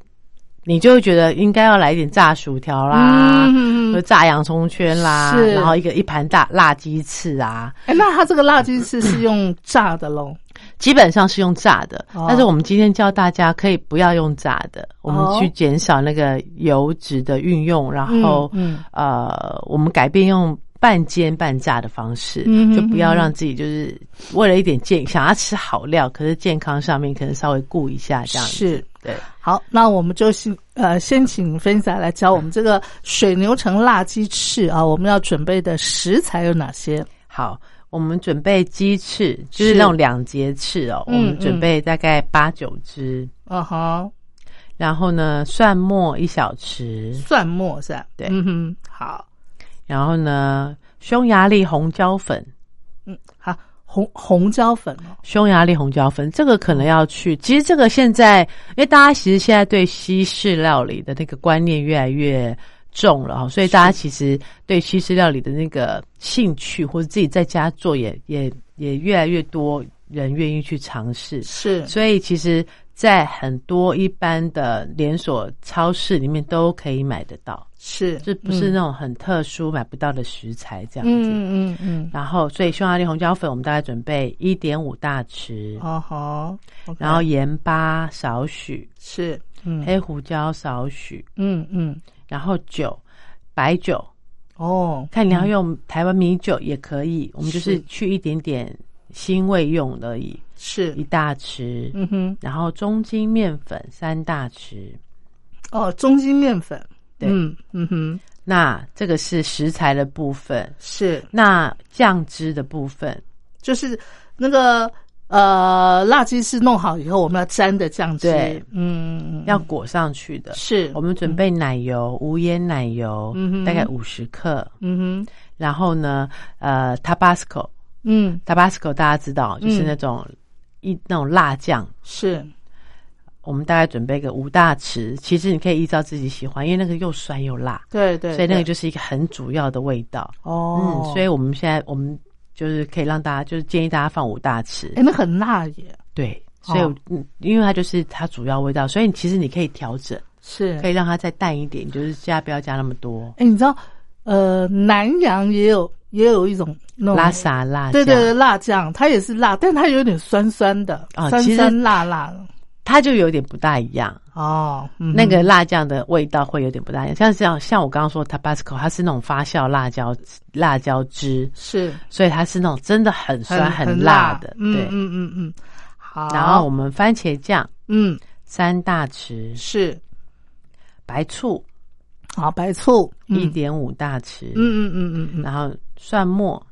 Speaker 4: 你就会觉得应该要来一点炸薯条啦，和炸洋葱圈啦，然后一个一盘大辣鸡翅啊。
Speaker 1: 哎，那它这个辣鸡翅是用炸的喽？
Speaker 4: 基本上是用炸的，但是我们今天教大家可以不要用炸的，我们去减少那个油脂的运用，然后呃，我们改变用。半煎半炸的方式，就不要让自己就是为了一点健想要吃好料，可是健康上面可能稍微顾一下这样
Speaker 1: 子。
Speaker 4: 对，
Speaker 1: 好，那我们就先呃先请分享来教我们这个水牛城辣鸡翅啊，我们要准备的食材有哪些？
Speaker 4: 好，我们准备鸡翅，就是那种两节翅哦，我们准备大概八九只。
Speaker 1: 嗯哼，
Speaker 4: 然后呢，蒜末一小匙，
Speaker 1: 蒜末是吧？
Speaker 4: 对，
Speaker 1: 嗯哼，好。
Speaker 4: 然后呢，匈牙利红椒粉，
Speaker 1: 嗯，好，红红椒粉哦，
Speaker 4: 匈牙利红椒粉，这个可能要去。其实这个现在，因为大家其实现在对西式料理的那个观念越来越重了所以大家其实对西式料理的那个兴趣，或者自己在家做，也也也越来越多人愿意去尝试。
Speaker 1: 是，
Speaker 4: 所以其实。在很多一般的连锁超市里面都可以买得到，
Speaker 1: 是，
Speaker 4: 这不是那种很特殊买不到的食材这样
Speaker 1: 子。嗯嗯嗯。
Speaker 4: 然后，所以匈牙利红椒粉我们大概准备一点五大匙。
Speaker 1: 哦好。
Speaker 4: 然后盐巴少许，
Speaker 1: 是。
Speaker 4: 嗯。黑胡椒少许。
Speaker 1: 嗯嗯。
Speaker 4: 然后酒，白酒。
Speaker 1: 哦。
Speaker 4: 看你要用台湾米酒也可以，我们就是去一点点腥味用而已。
Speaker 1: 是
Speaker 4: 一大匙，
Speaker 1: 嗯哼，
Speaker 4: 然后中筋面粉三大匙，
Speaker 1: 哦，中筋面粉，
Speaker 4: 对，
Speaker 1: 嗯哼，
Speaker 4: 那这个是食材的部分，
Speaker 1: 是。
Speaker 4: 那酱汁的部分，
Speaker 1: 就是那个呃，辣鸡翅弄好以后，我们要沾的酱汁，
Speaker 4: 对，
Speaker 1: 嗯，
Speaker 4: 要裹上去的，
Speaker 1: 是。
Speaker 4: 我们准备奶油，无盐奶油，嗯哼，大概五十克，
Speaker 1: 嗯哼，
Speaker 4: 然后呢，呃，Tabasco，
Speaker 1: 嗯
Speaker 4: ，Tabasco 大家知道，就是那种。一那种辣酱。
Speaker 1: 是，
Speaker 4: 我们大概准备个五大匙。其实你可以依照自己喜欢，因为那个又酸又辣，
Speaker 1: 对对，
Speaker 4: 所以那个就是一个很主要的味道
Speaker 1: 哦。
Speaker 4: 嗯，所以我们现在我们就是可以让大家，就是建议大家放五大匙。
Speaker 1: 哎，那很辣耶。
Speaker 4: 对，所以嗯，因为它就是它主要味道，所以其实你可以调整，
Speaker 1: 是
Speaker 4: 可以让它再淡一点，就是加不要加那么多。
Speaker 1: 哎，你知道，呃，南洋也有。也有一种那种
Speaker 4: 拉萨辣，
Speaker 1: 对对对，辣酱，它也是辣，但它有点酸酸的啊，酸酸辣辣的，
Speaker 4: 它就有点不大一样。
Speaker 1: 哦。
Speaker 4: 那个辣酱的味道会有点不大一样，像这样，像我刚刚说 Tabasco，它是那种发酵辣椒辣椒汁，
Speaker 1: 是，
Speaker 4: 所以它是那种真的很酸很辣的，对，
Speaker 1: 嗯嗯嗯，好。
Speaker 4: 然后我们番茄酱，
Speaker 1: 嗯，
Speaker 4: 三大匙。
Speaker 1: 是，
Speaker 4: 白醋。
Speaker 1: 好，白醋。
Speaker 4: 一点五大匙，
Speaker 1: 嗯嗯嗯嗯嗯，
Speaker 4: 然后蒜末，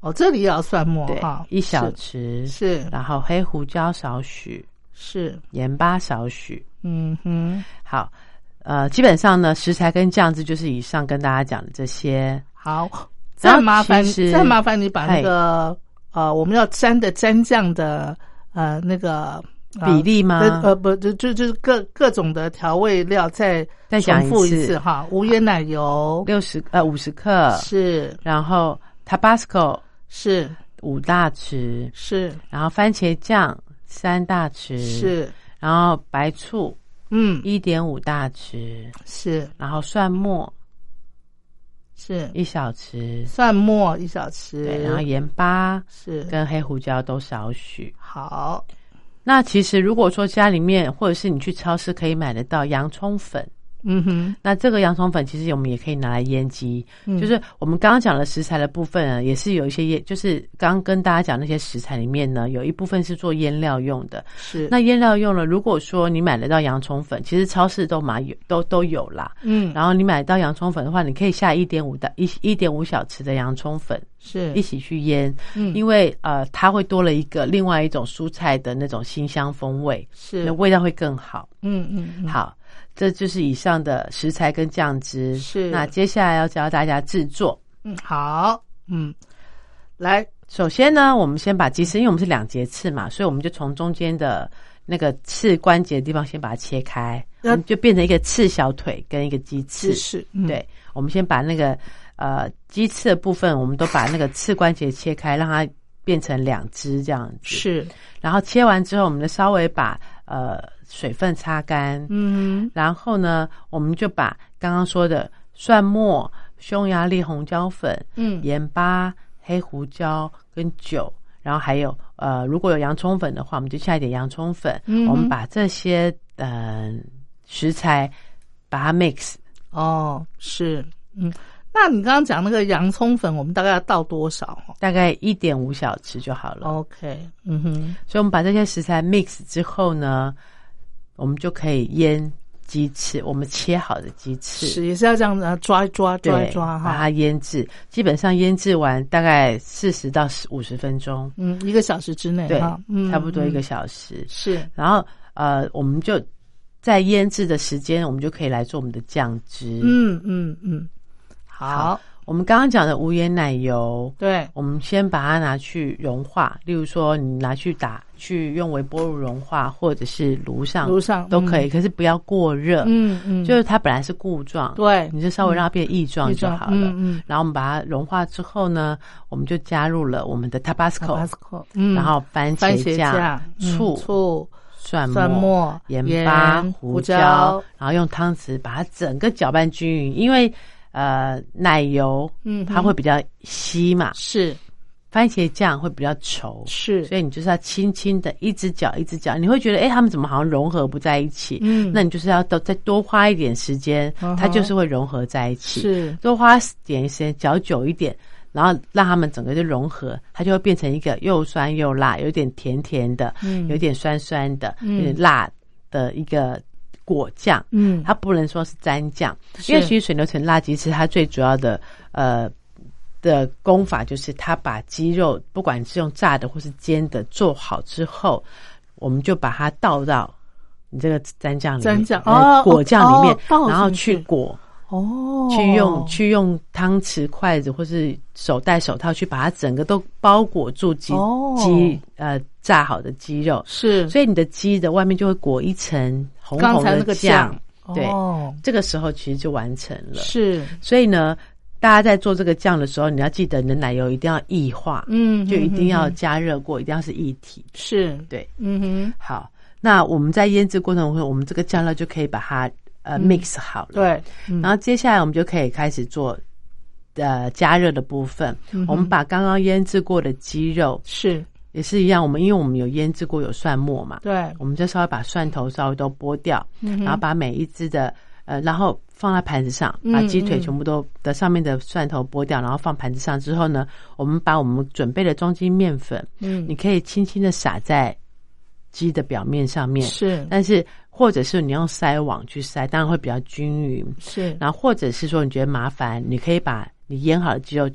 Speaker 1: 哦，这里也要蒜末
Speaker 4: 对
Speaker 1: 哈，，
Speaker 4: 一小匙，
Speaker 1: 是。
Speaker 4: 然后黑胡椒少许，
Speaker 1: 是，
Speaker 4: 盐巴少许。
Speaker 1: 嗯哼，
Speaker 4: 好，呃，基本上呢，食材跟酱汁就是以上跟大家讲的这些。
Speaker 1: 好，再麻烦再麻烦你把那个呃我们要沾的沾酱的呃那个。呃
Speaker 4: 比例吗？
Speaker 1: 呃呃不就就就是各各种的调味料再
Speaker 4: 再讲
Speaker 1: 重复
Speaker 4: 一次
Speaker 1: 次哈，无盐奶油。
Speaker 4: 六十呃五十克，
Speaker 1: 是。
Speaker 4: 然后 Tabasco
Speaker 1: 是。
Speaker 4: 五大匙，
Speaker 1: 是。
Speaker 4: 然后番茄酱三大匙，，
Speaker 1: 是。
Speaker 4: 然后白醋
Speaker 1: 嗯。
Speaker 4: 一点五大匙，
Speaker 1: 是。
Speaker 4: 然后蒜末
Speaker 1: 是。
Speaker 4: 一小匙，
Speaker 1: 蒜末一小匙，
Speaker 4: 对，然后盐巴
Speaker 1: 是。
Speaker 4: 跟黑胡椒都少许。
Speaker 1: 好。
Speaker 4: 那其实如果说家里面或者是你去超市可以买得到洋葱粉，
Speaker 1: 嗯哼。
Speaker 4: 那这个洋葱粉其实我们也可以拿来腌鸡，
Speaker 1: 嗯。
Speaker 4: 就是我们刚刚讲的食材的部分啊，也是有一些腌，就是刚刚跟大家讲那些食材里面呢，有一部分是做腌料用的。
Speaker 1: 是。
Speaker 4: 那腌料用了，如果说你买得到洋葱粉，其实超市都买有都都有啦。
Speaker 1: 嗯。
Speaker 4: 然后你买到洋葱粉的话，你可以下一点五的一一点五小匙的洋葱粉
Speaker 1: 是。
Speaker 4: 一起去腌，
Speaker 1: 嗯。
Speaker 4: 因为呃它会多了一个另外一种蔬菜的那种新香风味，
Speaker 1: 是。
Speaker 4: 那味道会更好。
Speaker 1: 嗯嗯嗯。
Speaker 4: 好，这就是以上的食材跟酱汁。
Speaker 1: 是
Speaker 4: 那接下来要教大家制作。
Speaker 1: 嗯好嗯来
Speaker 4: 首先呢，我们先把鸡翅，因为我们是两节翅嘛，所以我们就从中间的那个翅关节的地方先把它切开，我们就变成一个翅小腿跟一个鸡翅
Speaker 1: 是。嗯
Speaker 4: 对，我们先把那个呃鸡翅的部分，我们都把那个翅关节切开，让它变成两只这样子。
Speaker 1: 是
Speaker 4: 然后切完之后，我们就稍微把呃水分擦干，
Speaker 1: 嗯。
Speaker 4: 然后呢，我们就把刚刚说的蒜末、匈牙利红椒粉、
Speaker 1: 嗯。
Speaker 4: 盐巴、黑胡椒跟酒，然后还有呃，如果有洋葱粉的话，我们就下一点洋葱粉。
Speaker 1: 嗯
Speaker 4: 我们把这些呃食材把它 mix，
Speaker 1: 哦是。嗯，那你刚刚讲那个洋葱粉，我们大概要倒多少？
Speaker 4: 大概一点五小匙就好了。
Speaker 1: OK，嗯哼，
Speaker 4: 所以我们把这些食材 mix 之后呢，我们就可以腌鸡翅，我们切好的鸡翅。
Speaker 1: 是也是要这样子啊抓一抓抓，一抓哈，
Speaker 4: 把它腌制，基本上腌制完大概四十到五十分钟，
Speaker 1: 嗯，一个小时之内
Speaker 4: 对
Speaker 1: 哈，嗯，
Speaker 4: 差不多一个
Speaker 1: 嗯
Speaker 4: 小时。
Speaker 1: 是。
Speaker 4: 然后呃，我们就在腌制的时间，我们就可以来做我们的酱汁。，
Speaker 1: 嗯嗯嗯，好，
Speaker 4: 我们刚刚讲的无盐奶油，
Speaker 1: 对，
Speaker 4: 我们先把它拿去融化，例如说你拿去打去用微波炉融化，或者是炉上
Speaker 1: 炉上
Speaker 4: 都可以，可是不要过热。
Speaker 1: 嗯嗯，
Speaker 4: 就是它本来是固状，
Speaker 1: 对
Speaker 4: 你就稍微让它变液状就好了。
Speaker 1: 嗯嗯
Speaker 4: 然后我们把它融化之后呢，我们就加入了我们的
Speaker 1: Tabasco，Tabasco，嗯，
Speaker 4: 然后番
Speaker 1: 番茄
Speaker 4: 酱、醋、
Speaker 1: 醋、
Speaker 4: 蒜
Speaker 1: 蒜末、
Speaker 4: 盐巴、
Speaker 1: 胡
Speaker 4: 胡椒，然后用汤匙把它整个搅拌均匀。因为呃奶油，
Speaker 1: 嗯
Speaker 4: 它会比较稀嘛，
Speaker 1: 是。
Speaker 4: 番茄酱会比较稠，
Speaker 1: 是，
Speaker 4: 所以你就是要轻轻的一只搅一只搅，你会觉得哎，他们怎么好像融合不在一起？
Speaker 1: 嗯。
Speaker 4: 那你就是要多再多花一点时间，
Speaker 1: 嗯
Speaker 4: 它就是会融合在一起。
Speaker 1: 是。
Speaker 4: 多花点时间搅久一点，然后让它们整个就融合，它就会变成一个又酸又辣，有点甜甜的，
Speaker 1: 嗯。
Speaker 4: 有点酸酸的，
Speaker 1: 嗯。
Speaker 4: 有点辣的一个果酱。
Speaker 1: 嗯
Speaker 4: 它不能说是蘸酱，因为其实水牛城辣鸡翅它最主要的呃的功法就是它把鸡肉不管是用炸的或是煎的做好之后，我们就把它倒到你这个蘸酱里面，
Speaker 1: 蘸酱
Speaker 4: 呃
Speaker 1: 哦
Speaker 4: 果酱里面然后
Speaker 1: 去
Speaker 4: 去裹。
Speaker 1: 哦，
Speaker 4: 去用去用汤匙、筷子或是手戴手套去把它整个都包裹住鸡
Speaker 1: 哦。
Speaker 4: 鸡呃炸好的鸡肉，
Speaker 1: 是。
Speaker 4: 所以你的鸡的外面就会裹一层红红的
Speaker 1: 刚才那个酱，
Speaker 4: 对。
Speaker 1: 哦，
Speaker 4: 这个时候其实就完成了。
Speaker 1: 是。
Speaker 4: 所以呢，大家在做这个酱的时候，你要记得你的奶油一定要液化，
Speaker 1: 嗯，
Speaker 4: 就一定要加热过，一定要是液体。
Speaker 1: 是。
Speaker 4: 对，
Speaker 1: 嗯哼，
Speaker 4: 好，那我们在腌制过程中，我们这个酱料就可以把它呃 mix 好了。
Speaker 1: 对，嗯。
Speaker 4: 然后接下来我们就可以开始做呃加热的部分。
Speaker 1: 嗯
Speaker 4: 我们把刚刚腌制过的鸡肉
Speaker 1: 是。
Speaker 4: 也是一样，我们因为我们有腌制过有蒜末嘛，
Speaker 1: 对，
Speaker 4: 我们就稍微把蒜头稍微都剥掉，
Speaker 1: 嗯
Speaker 4: 然后把每一只的呃，然后放在盘子上，
Speaker 1: 嗯
Speaker 4: 把鸡腿
Speaker 1: 嗯。
Speaker 4: 全部都的上面的蒜头剥掉，然后放盘子上之后呢，我们把我们准备的中筋面粉，
Speaker 1: 嗯。
Speaker 4: 你可以轻轻的撒在鸡的表面上面，
Speaker 1: 是。
Speaker 4: 但是或者是你用筛网去筛，当然会比较均匀。
Speaker 1: 是，
Speaker 4: 然后或者是说你觉得麻烦，你可以把你腌好的鸡肉，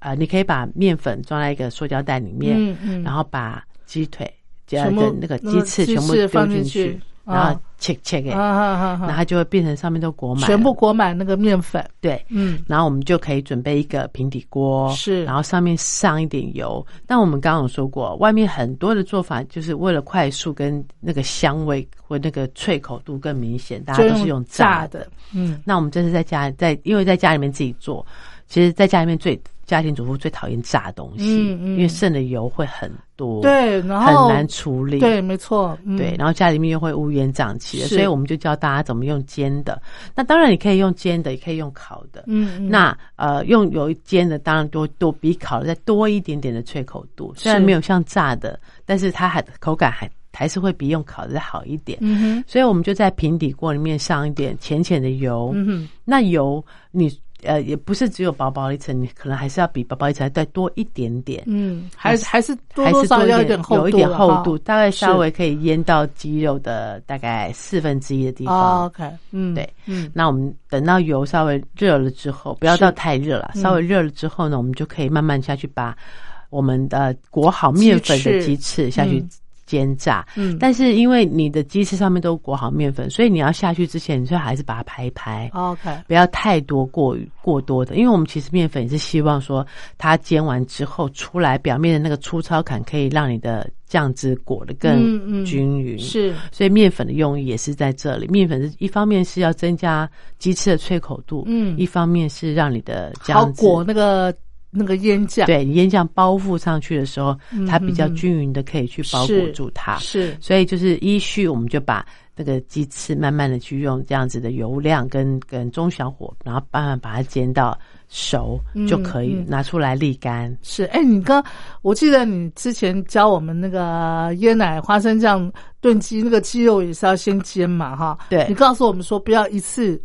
Speaker 4: 呃，你可以把面粉装在一个塑胶袋里面，
Speaker 1: 嗯嗯，
Speaker 4: 然后把鸡腿、
Speaker 1: 全部
Speaker 4: 的那个鸡翅全部丢
Speaker 1: 放
Speaker 4: 进
Speaker 1: 去，
Speaker 4: 然后切切然后它就会变成上面都裹满，
Speaker 1: 全部裹满那个面粉。
Speaker 4: 对，
Speaker 1: 嗯，
Speaker 4: 然后我们就可以准备一个平底锅，
Speaker 1: 是，
Speaker 4: 然后上面上一点油。那我们刚刚有说过，外面很多的做法就是为了快速跟那个香味或那个脆口度更明显，大家都是用炸
Speaker 1: 的。嗯，
Speaker 4: 那我们这是在家在，因为在家里面自己做，其实在家里面最。家庭主妇最讨厌炸东西，
Speaker 1: 嗯嗯，
Speaker 4: 因为剩的油会很多，
Speaker 1: 对，然后
Speaker 4: 很难处理，
Speaker 1: 对，没错，
Speaker 4: 对，然后家里面又会乌烟瘴气的，所以我们就教大家怎么用煎的。那当然你可以用煎的，也可以用烤的，
Speaker 1: 嗯，
Speaker 4: 那呃用油煎的当然多多比烤的再多一点点的脆口度，虽然没有像炸的，但是它还口感还还是会比用烤的再好一点。
Speaker 1: 嗯哼，
Speaker 4: 所以我们就在平底锅里面上一点浅浅的油，
Speaker 1: 嗯哼，
Speaker 4: 那油你。呃，也不是只有薄薄一层，你可能还是要比薄薄一层再多一点点。
Speaker 1: 嗯，还是还是
Speaker 4: 还是
Speaker 1: 多
Speaker 4: 要
Speaker 1: 一点厚度，
Speaker 4: 有一点厚度，大概稍微可以腌到鸡肉的大概四分之一的地方。
Speaker 1: OK，嗯，
Speaker 4: 对，
Speaker 1: 嗯，
Speaker 4: 那我们等到油稍微热了之后，不要到太热了，稍微热了之后呢，我们就可以慢慢下去把我们的裹好面粉的鸡翅下去。煎炸，
Speaker 1: 嗯，
Speaker 4: 但是因为你的鸡翅上面都裹好面粉，所以你要下去之前，你最好还是把它拍一拍
Speaker 1: ，OK，
Speaker 4: 不要太多过于过多的，因为我们其实面粉也是希望说它煎完之后出来表面的那个粗糙感，可以让你的酱汁裹得更均匀，
Speaker 1: 是，
Speaker 4: 所以面粉的用意也是在这里。面粉是一方面是要增加鸡翅的脆口度，
Speaker 1: 嗯，
Speaker 4: 一方面是让你的酱
Speaker 1: 汁裹那个。那个腌酱，
Speaker 4: 对腌酱包覆上去的时候，它比较均匀的可以去包裹住它。
Speaker 1: 是，
Speaker 4: 所以就是依序，我们就把那个鸡翅慢慢的去用这样子的油量跟跟中小火，然后慢慢把它煎到熟就可以拿出来沥干。
Speaker 1: 是，哎，你刚我记得你之前教我们那个椰奶花生酱炖鸡，那个鸡肉也是要先煎嘛，哈。
Speaker 4: 对，
Speaker 1: 你告诉我们说不要一次。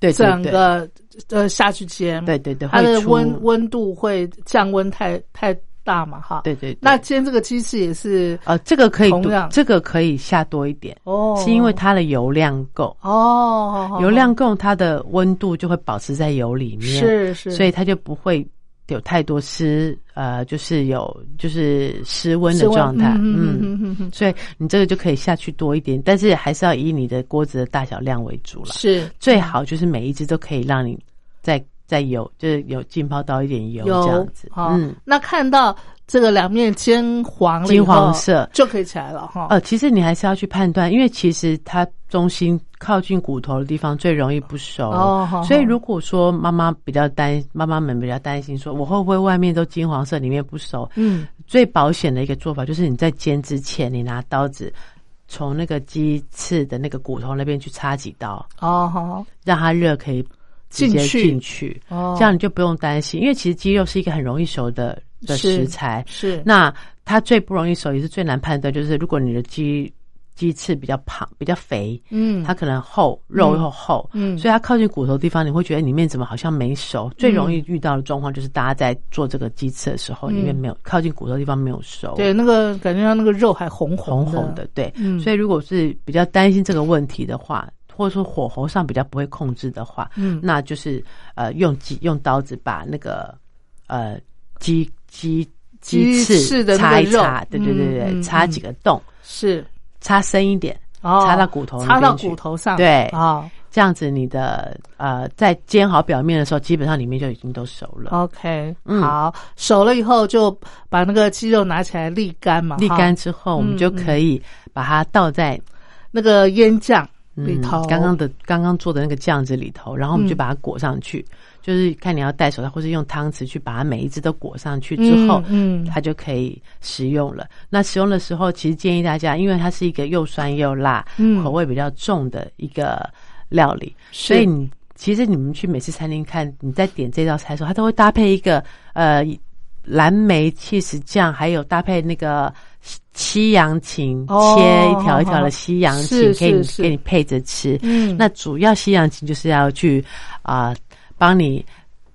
Speaker 4: 对，
Speaker 1: 整个呃下去煎，
Speaker 4: 对对对，
Speaker 1: 它的温温度会降温太太大嘛，哈，
Speaker 4: 对对。
Speaker 1: 那煎这个鸡翅也是，
Speaker 4: 呃，这个可以
Speaker 1: 同样，
Speaker 4: 这个可以下多一点
Speaker 1: 哦，
Speaker 4: 是因为它的油量够。
Speaker 1: 哦，
Speaker 4: 油量够，它的温度就会保持在油里面，
Speaker 1: 是是，
Speaker 4: 所以它就不会。有太多湿，呃，就是有就是湿温的状态，嗯，所以你这个就可以下去多一点，但是还是要以你的锅子的大小量为主了。
Speaker 1: 是
Speaker 4: 最好就是每一只都可以让你再再有就是有浸泡到一点油这样子。
Speaker 1: 嗯，那看到。这个两面金黄
Speaker 4: 金黄色
Speaker 1: 就可以起来了哈。
Speaker 4: 呃，其实你还是要去判断，因为其实它中心靠近骨头的地方最容易不熟。
Speaker 1: 哦，
Speaker 4: 所以如果说妈妈比较担，妈妈们比较担心，说我会不会外面都金黄色，里面不熟？
Speaker 1: 嗯，
Speaker 4: 最保险的一个做法就是你在煎之前，你拿刀子从那个鸡翅的那个骨头那边去插几刀。
Speaker 1: 哦，好，
Speaker 4: 让它热可以直接进去。
Speaker 1: 哦，
Speaker 4: 这样你就不用担心，因为其实鸡肉是一个很容易熟的。的食材。
Speaker 1: 是。
Speaker 4: 那它最不容易熟，也是最难判断。就是如果你的鸡鸡翅比较胖、比较肥，
Speaker 1: 嗯，
Speaker 4: 它可能厚，肉又厚，
Speaker 1: 嗯，
Speaker 4: 所以它靠近骨头地方，你会觉得里面怎么好像没熟。最容易遇到的状况就是大家在做这个鸡翅的时候，里面没有靠近骨头地方没有熟，
Speaker 1: 对，那个感觉到那个肉还红
Speaker 4: 红
Speaker 1: 红
Speaker 4: 的，对。
Speaker 1: 嗯，
Speaker 4: 所以如果是比较担心这个问题的话，或者说火候上比较不会控制的话，
Speaker 1: 嗯，
Speaker 4: 那就是呃用鸡用刀子把那个呃鸡鸡。鸡翅擦一擦，对对对对，擦几个洞，
Speaker 1: 是
Speaker 4: 擦深一点，擦到骨头，
Speaker 1: 擦到骨头上，
Speaker 4: 对
Speaker 1: 啊，
Speaker 4: 这样子你的呃，在煎好表面的时候，基本上里面就已经都熟了。
Speaker 1: OK，好，熟了以后就把那个鸡肉拿起来沥干嘛，
Speaker 4: 沥干之后，我们就可以把它倒在
Speaker 1: 那个腌酱里头，
Speaker 4: 刚刚的刚刚做的那个酱子里头，然后我们就把它裹上去。就是看你要戴手套，或是用汤匙去把它每一只都裹上去之后，
Speaker 1: 嗯，
Speaker 4: 它就可以食用了。那食用的时候，其实建议大家，因为它是一个又酸又辣，
Speaker 1: 嗯，
Speaker 4: 口味比较重的一个料理，所以你其实你们去美式餐厅看，你在点这道菜的时候，它都会搭配一个呃蓝莓起司酱，还有搭配那个西洋芹，切一条一条的西洋芹，给你给你配着吃。
Speaker 1: 嗯，
Speaker 4: 那主要西洋芹就是要去啊。帮你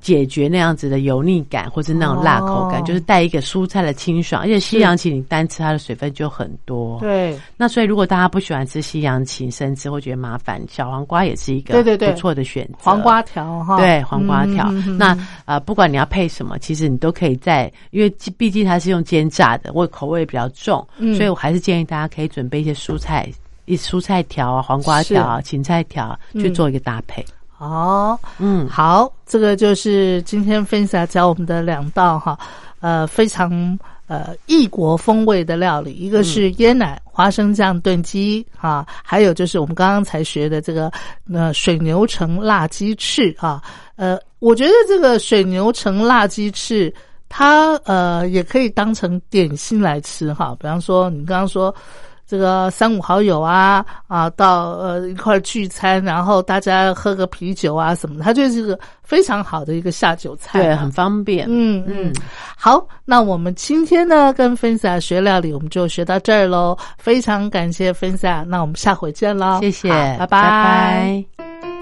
Speaker 4: 解决那样子的油腻感或是那种辣口感，就是带一个蔬菜的清爽。而且西洋芹你单吃它的水分就很多。
Speaker 1: 对。
Speaker 4: 那所以如果大家不喜欢吃西洋芹生吃或觉得麻烦，小黄瓜也是一个
Speaker 1: 对对对
Speaker 4: 不错的选择。
Speaker 1: 黄瓜条哈。
Speaker 4: 对，黄瓜条。那呃，不管你要配什么，其实你都可以在，因为毕竟它是用煎炸的，我口味比较重，所以我还是建议大家可以准备一些蔬菜，一蔬菜条啊，黄瓜条、芹菜条去做一个搭配。
Speaker 1: 哦，嗯，好，这个就是今天分享教我们的两道哈，呃，非常呃异国风味的料理，一个是椰奶花生酱炖鸡啊，还有就是我们刚刚才学的这个呃水牛城辣鸡翅啊，呃，我觉得这个水牛城辣鸡翅它呃也可以当成点心来吃哈，比方说你刚刚说。这个三五好友啊啊，到呃一块聚餐，然后大家喝个啤酒啊什么的，它就是个非常好的一个下酒菜，
Speaker 4: 对，很方便。
Speaker 1: 嗯嗯，好，那我们今天呢跟芬萨学料理，我们就学到这儿喽。非常感谢芬萨，那我们下回见喽，
Speaker 4: 谢谢，
Speaker 1: 拜拜。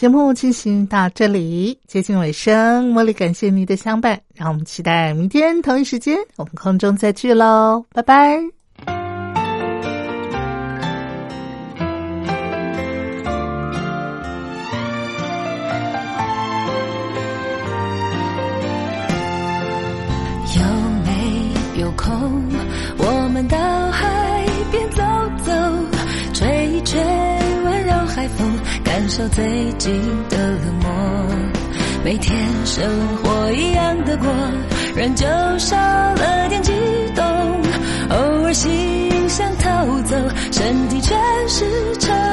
Speaker 1: 节目进行到这里，接近尾声，茉莉感谢你的相伴，让我们期待明天同一时间我们空中再聚喽，拜拜。
Speaker 5: 最近的冷漠，每天生活一样的过，人就少了点激动。偶尔心想逃走，身体全是沉